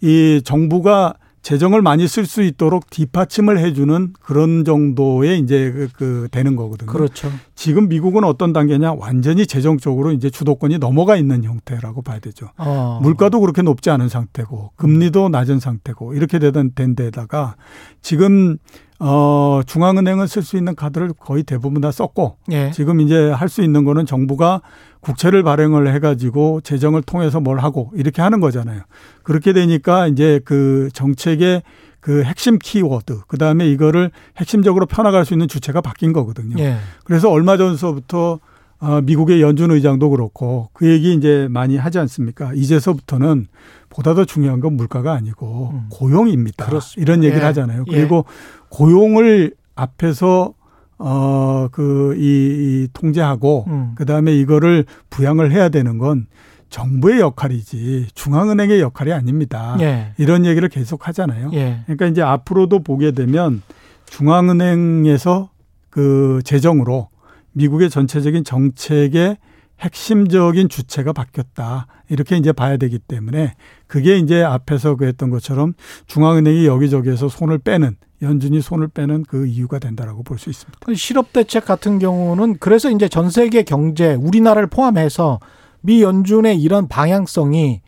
이 정부가 재정을 많이 쓸 수 있도록 뒷받침을 해주는 그런 정도의 이제 그, 그 되는 거거든요. 그렇죠. 지금 미국은 어떤 단계냐 완전히 재정적으로 이제 주도권이 넘어가 있는 형태라고 봐야 되죠. 어. 물가도 그렇게 높지 않은 상태고 금리도 낮은 상태고 이렇게 되던 된 데다가 지금 어, 중앙은행은 쓸 수 있는 카드를 거의 대부분 다 썼고 예. 지금 이제 할 수 있는 거는 정부가 국채를 발행을 해가지고 재정을 통해서 뭘 하고 이렇게 하는 거잖아요. 그렇게 되니까 이제 그 정책의 그 핵심 키워드, 그 다음에 이거를 핵심적으로 펴나갈 수 있는 주체가 바뀐 거거든요. 예. 그래서 얼마 전서부터 어, 미국의 연준 의장도 그렇고 그 얘기 이제 많이 하지 않습니까? 이제서부터는 보다 더 중요한 건 물가가 아니고 음. 고용입니다. 그렇습니다. 이런 얘기를 예. 하잖아요. 예. 그리고 예. 고용을 앞에서 어 그 이, 이 통제하고 음. 그 다음에 이거를 부양을 해야 되는 건 정부의 역할이지 중앙은행의 역할이 아닙니다. 예. 이런 얘기를 계속 하잖아요. 예. 그러니까 이제 앞으로도 보게 되면 중앙은행에서 그 재정으로 미국의 전체적인 정책의 핵심적인 주체가 바뀌었다. 이렇게 이제 봐야 되기 때문에 그게 이제 앞에서 그 했던 것처럼 중앙은행이 여기저기에서 손을 빼는 연준이 손을 빼는 그 이유가 된다라고 볼 수 있습니다. 실업 대책 같은 경우는 그래서 이제 전 세계 경제 우리나라를 포함해서 미 연준의 이런 방향성이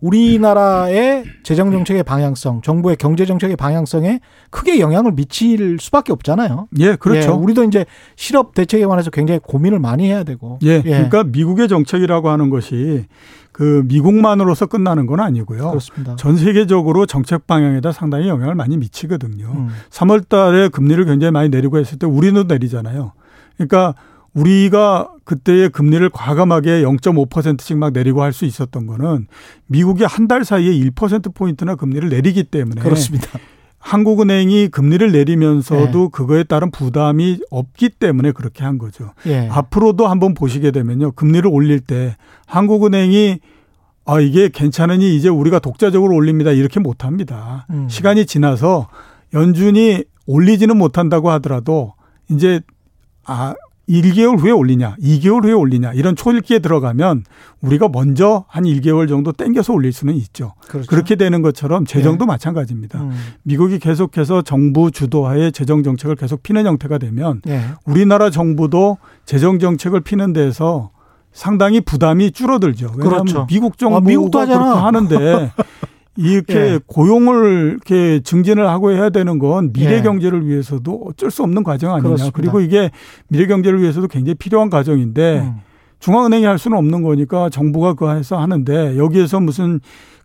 우리나라의 재정 정책의 방향성, 정부의 경제 정책의 방향성에 크게 영향을 미칠 수밖에 없잖아요. 예, 그렇죠. 예, 우리도 이제 실업 대책에 관해서 굉장히 고민을 많이 해야 되고. 예, 예. 그러니까 미국의 정책이라고 하는 것이 그 미국만으로서 끝나는 건 아니고요. 그렇습니다. 전 세계적으로 정책 방향에다 상당히 영향을 많이 미치거든요. 음. 3월 달에 금리를 굉장히 많이 내리고 했을 때 우리는 내리잖아요. 그러니까 우리가 그때의 금리를 과감하게 0.5%씩 막 내리고 할 수 있었던 거는 미국이 한 달 사이에 1%포인트나 금리를 내리기 때문에 그렇습니다. 한국은행이 금리를 내리면서도 네. 그거에 따른 부담이 없기 때문에 그렇게 한 거죠. 네. 앞으로도 한번 보시게 되면요. 금리를 올릴 때 한국은행이 아, 이게 괜찮으니 이제 우리가 독자적으로 올립니다. 이렇게 못 합니다. 음. 시간이 지나서 연준이 올리지는 못한다고 하더라도 이제 아, 1개월 후에 올리냐, 2개월 후에 올리냐 이런 초읽기에 들어가면 우리가 먼저 한 1개월 정도 땡겨서 올릴 수는 있죠. 그렇죠. 그렇게 되는 것처럼 재정도 네. 마찬가지입니다. 음. 미국이 계속해서 정부 주도하에 재정 정책을 계속 피는 형태가 되면 네. 우리나라 정부도 재정 정책을 피는 데서 상당히 부담이 줄어들죠. 왜냐하면 그렇죠. 미국 정부가 아, 미국도 하잖아. 그렇게 하는데 [laughs] 이렇게 예. 고용을 이렇게 증진을 하고 해야 되는 건 미래 예. 경제를 위해서도 어쩔 수 없는 과정 아니냐. 그렇습니다. 그리고 이게 미래 경제를 위해서도 굉장히 필요한 과정인데 음. 중앙은행이 할 수는 없는 거니까 정부가 그 해서 하는데 여기에서 무슨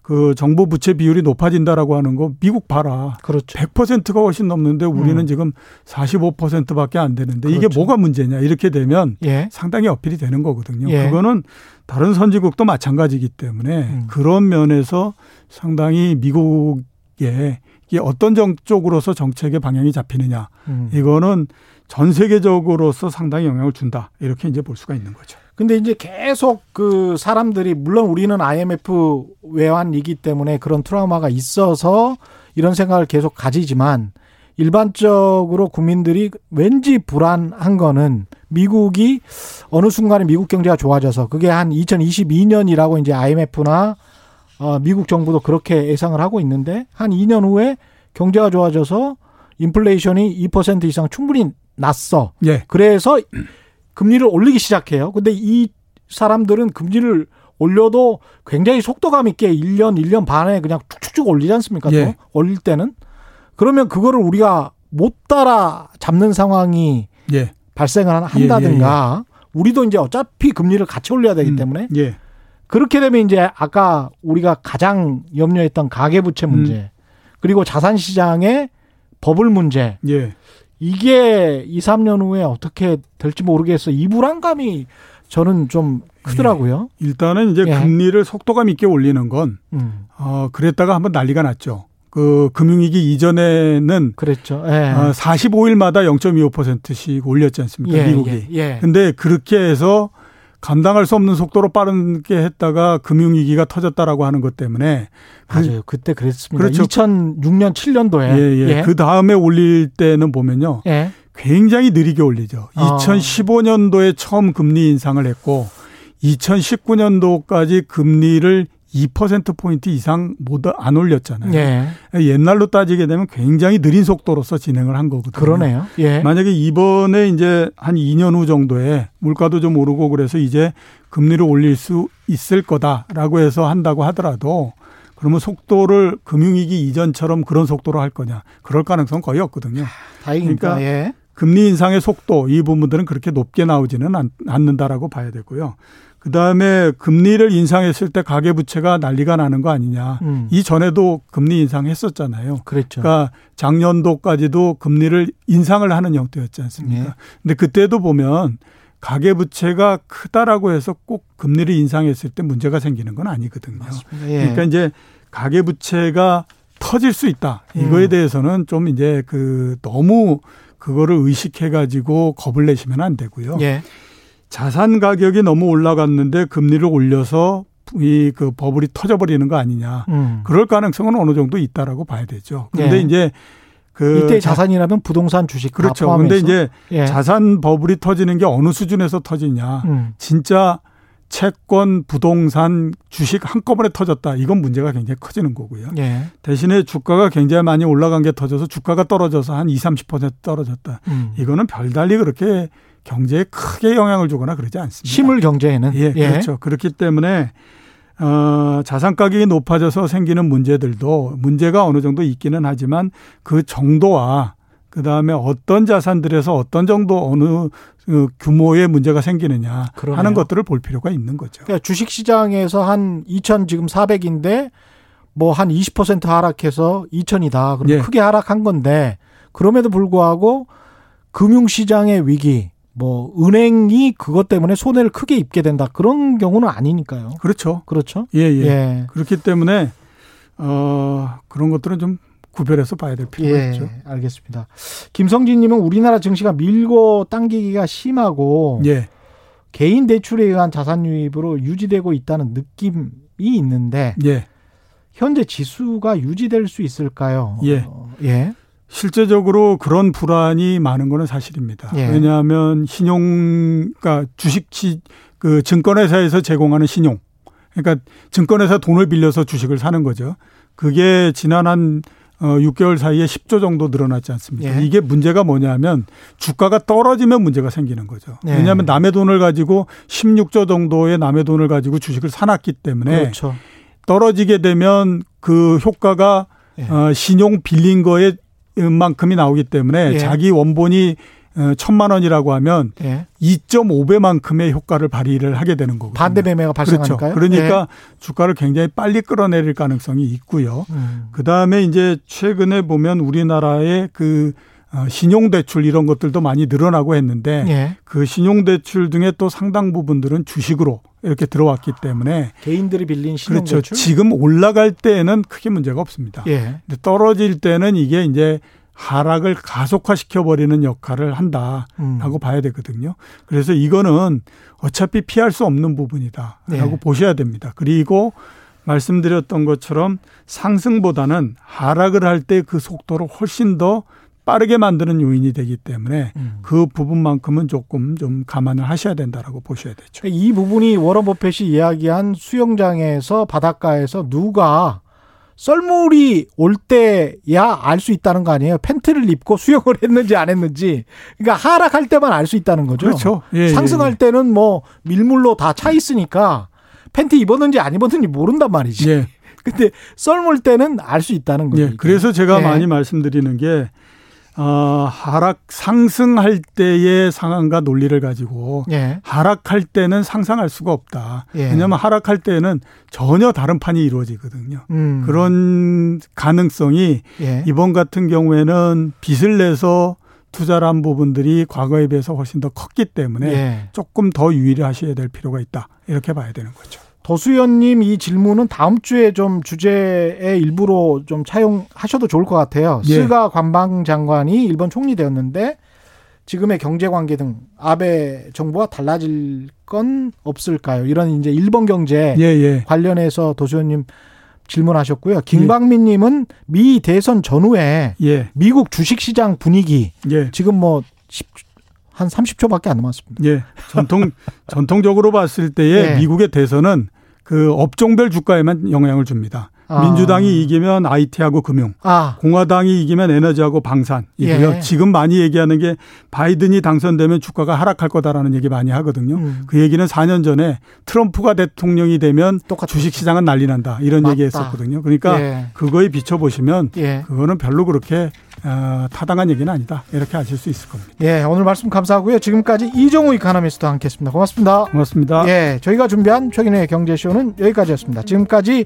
그 정부 부채 비율이 높아진다라고 하는 거 미국 봐라. 그렇죠. 100%가 훨씬 넘는데 우리는 음. 지금 45%밖에 안 되는데 그렇죠. 이게 뭐가 문제냐 이렇게 되면 예. 상당히 어필이 되는 거거든요. 예. 그거는 다른 선진국도 마찬가지이기 때문에 음. 그런 면에서 상당히 미국의 이게 어떤 정 쪽으로서 정책의 방향이 잡히느냐 음. 이거는 전 세계적으로서 상당히 영향을 준다 이렇게 이제 볼 수가 있는 거죠. 근데 이제 계속 그 사람들이 물론 우리는 IMF 외환이기 때문에 그런 트라우마가 있어서 이런 생각을 계속 가지지만 일반적으로 국민들이 왠지 불안한 거는 미국이 어느 순간에 미국 경제가 좋아져서 그게 한 2022년이라고 이제 IMF나 어 미국 정부도 그렇게 예상을 하고 있는데 한 2년 후에 경제가 좋아져서 인플레이션이 2% 이상 충분히 났어. 예. 그래서 금리를 올리기 시작해요. 근데 이 사람들은 금리를 올려도 굉장히 속도감 있게 1년, 1년 반에 그냥 쭉쭉쭉 올리지 않습니까? 예. 또 올릴 때는. 그러면 그거를 우리가 못 따라 잡는 상황이 예. 발생을 한다든가 예, 예, 예. 우리도 이제 어차피 금리를 같이 올려야 되기 음. 때문에 음, 그렇게 되면 이제 아까 우리가 가장 염려했던 가계부채 문제 음. 그리고 자산시장의 버블 문제 예. 이게 2, 3년 후에 어떻게 될지 모르겠어. 이 불안감이 저는 좀 크더라고요. 예. 일단은 이제 예. 금리를 속도감 있게 올리는 건, 음. 어, 그랬다가 한번 난리가 났죠. 그 금융위기 이전에는 그랬죠. 예. 어, 45일마다 0.25%씩 올렸지 않습니까? 예, 미국이. 예, 예. 근데 그렇게 해서 감당할 수 없는 속도로 빠르게 했다가 금융위기가 터졌다라고 하는 것 때문에 맞아요. 그, 때 그랬습니다. 그렇죠. 2006년 7년도에 예, 예. 예. 그 다음에 올릴 때는 보면요. 예. 굉장히 느리게 올리죠. 어. 2015년도에 처음 금리 인상을 했고 2019년도까지 금리를 2%포인트 이상 못 안 올렸잖아요. 예. 옛날로 따지게 되면 굉장히 느린 속도로서 진행을 한 거거든요. 그러네요. 예. 만약에 이번에 이제 한 2년 후 정도에 물가도 좀 오르고 그래서 이제 금리를 올릴 수 있을 거다라고 해서 한다고 하더라도 그러면 속도를 금융위기 이전처럼 그런 속도로 할 거냐. 그럴 가능성은 거의 없거든요. 다행입니다. 그러니까 예. 금리 인상의 속도 이 부분들은 그렇게 높게 나오지는 않 는다라고 봐야 되고요. 그 다음에 금리를 인상했을 때 가계 부채가 난리가 나는 거 아니냐. 음. 이 전에도 금리 인상했었잖아요. 그렇죠. 그러니까 작년도까지도 금리를 인상을 하는 형태였지 않습니까? 네. 근데 그때도 보면 가계 부채가 크다라고 해서 꼭 금리를 인상했을 때 문제가 생기는 건 아니거든요. 예. 그러니까 이제 가계 부채가 터질 수 있다. 이거에 음. 대해서는 좀 이제 그 너무 그거를 의식해 가지고 겁을 내시면 안 되고요. 예. 자산 가격이 너무 올라갔는데 금리를 올려서 이 그 버블이 터져버리는 거 아니냐. 음. 그럴 가능성은 어느 정도 있다라고 봐야 되죠. 근데 예. 이제 그 이때 자산이라면 부동산 주식 그렇죠. 근데 이제 예. 자산 버블이 터지는 게 어느 수준에서 터지냐. 음. 진짜 채권, 부동산, 주식 한꺼번에 터졌다. 이건 문제가 굉장히 커지는 거고요. 예. 대신에 주가가 굉장히 많이 올라간 게 터져서 주가가 떨어져서 한 20, 30% 떨어졌다. 음. 이거는 별달리 그렇게 경제에 크게 영향을 주거나 그러지 않습니다. 실물 경제에는 예, 예. 그렇죠. 그렇기 때문에 어, 자산 가격이 높아져서 생기는 문제들도 문제가 어느 정도 있기는 하지만 그 정도와 그 다음에 어떤 자산들에서 어떤 정도 어느 그 규모의 문제가 생기느냐 그러네요. 하는 것들을 볼 필요가 있는 거죠. 그러니까 주식 시장에서 한 2천 지금 400인데 뭐 한 20% 하락해서 2천이다. 그럼 예. 크게 하락한 건데 그럼에도 불구하고 금융 시장의 위기 뭐 은행이 그것 때문에 손해를 크게 입게 된다 그런 경우는 아니니까요. 그렇죠. 그렇죠. 예, 예. 예. 그렇기 때문에 어 그런 것들은 좀 구별해서 봐야 될 필요가 예, 있죠. 알겠습니다. 김성진 님은 우리나라 증시가 밀고 당기기가 심하고 예. 개인 대출에 의한 자산 유입으로 유지되고 있다는 느낌이 있는데 예. 현재 지수가 유지될 수 있을까요? 예. 어, 예. 실제적으로 그런 불안이 많은 거는 사실입니다. 예. 왜냐하면 신용, 그러니까 주식치, 그 증권회사에서 제공하는 신용. 그러니까 증권회사 돈을 빌려서 주식을 사는 거죠. 그게 지난 한 어, 6개월 사이에 10조 정도 늘어났지 않습니까? 예. 이게 문제가 뭐냐면 주가가 떨어지면 문제가 생기는 거죠. 예. 왜냐하면 남의 돈을 가지고 16조 정도의 남의 돈을 가지고 주식을 사놨기 때문에 그렇죠. 떨어지게 되면 그 효과가 예. 어, 신용 빌린 거에 만큼이 나오기 때문에 예. 자기 원본이 어, 천만 원이라고 하면 예. 2.5배만큼의 효과를 발휘를 하게 되는 거거든요. 반대 매매가 발생하니까요. 그렇죠. 그러니까 예. 주가를 굉장히 빨리 끌어내릴 가능성이 있고요. 음. 그 다음에 이제 최근에 보면 우리나라의 그 어, 신용대출 이런 것들도 많이 늘어나고 했는데 예. 그 신용대출 중에 또 상당 부분들은 주식으로 이렇게 들어왔기 때문에 개인들이 빌린 신용대출 그렇죠. 지금 올라갈 때에는 크게 문제가 없습니다. 예. 근데 떨어질 때는 이게 이제 하락을 가속화시켜 버리는 역할을 한다라고 음. 봐야 되거든요. 그래서 이거는 어차피 피할 수 없는 부분이다라고 네. 보셔야 됩니다. 그리고 말씀드렸던 것처럼 상승보다는 하락을 할 때 그 속도를 훨씬 더 빠르게 만드는 요인이 되기 때문에 음. 그 부분만큼은 조금 좀 감안을 하셔야 된다라고 보셔야 되죠. 이 부분이 워런 버핏이 이야기한 수영장에서 바닷가에서 누가 썰물이 올 때야 알 수 있다는 거 아니에요? 팬티를 입고 수영을 [laughs] 했는지 안 했는지. 그러니까 하락할 때만 알 수 있다는 거죠. 그렇죠. 예, 예 상승할 예, 예. 때는 뭐 밀물로 다 차 있으니까 팬티 입었는지 안 입었는지 모른단 말이지. 예. [laughs] 근데 썰물 때는 알 수 있다는 거죠. 예. 그래서 제가 예. 많이 말씀드리는 게 어, 하락 상승할 때의 상황과 논리를 가지고 예. 하락할 때는 상상할 수가 없다. 예. 왜냐하면 하락할 때는 전혀 다른 판이 이루어지거든요. 음. 그런 가능성이 예. 이번 같은 경우에는 빚을 내서 투자를 한 부분들이 과거에 비해서 훨씬 더 컸기 때문에 예. 조금 더 유의를 하셔야 될 필요가 있다. 이렇게 봐야 되는 거죠. 도수연님 이 질문은 다음 주에 좀 주제의 일부로 좀 차용하셔도 좋을 것 같아요. 예. 스가 관방장관이 일본 총리 되었는데 지금의 경제 관계 등 아베 정부와 달라질 건 없을까요? 이런 이제 일본 경제 예, 예. 관련해서 도수연님 질문하셨고요. 김광민 님은 미 대선 전후에 예. 미국 주식 시장 분위기 예. 지금 뭐 10, 한 30초밖에 안 남았습니다. 예. 전통 전통적으로 봤을 때의 예. 미국의 대선은 그 업종별 주가에만 영향을 줍니다. 아. 민주당이 이기면 IT하고 금융, 아. 공화당이 이기면 에너지하고 방산이고요. 예. 지금 많이 얘기하는 게 바이든이 당선되면 주가가 하락할 거다라는 얘기 많이 하거든요. 음. 그 얘기는 4년 전에 트럼프가 대통령이 되면 주식 시장은 난리 난다 이런 맞다. 얘기했었거든요. 그러니까 예. 그거에 비춰 보시면 예. 그거는 별로 그렇게 어, 타당한 얘기는 아니다. 이렇게 아실 수 있을 겁니다. 예, 오늘 말씀 감사하고요. 지금까지 이종우 이카노미스트와 함께했습니다. 고맙습니다. 고맙습니다. 예, 저희가 준비한 최근의 경제쇼는 여기까지였습니다. 지금까지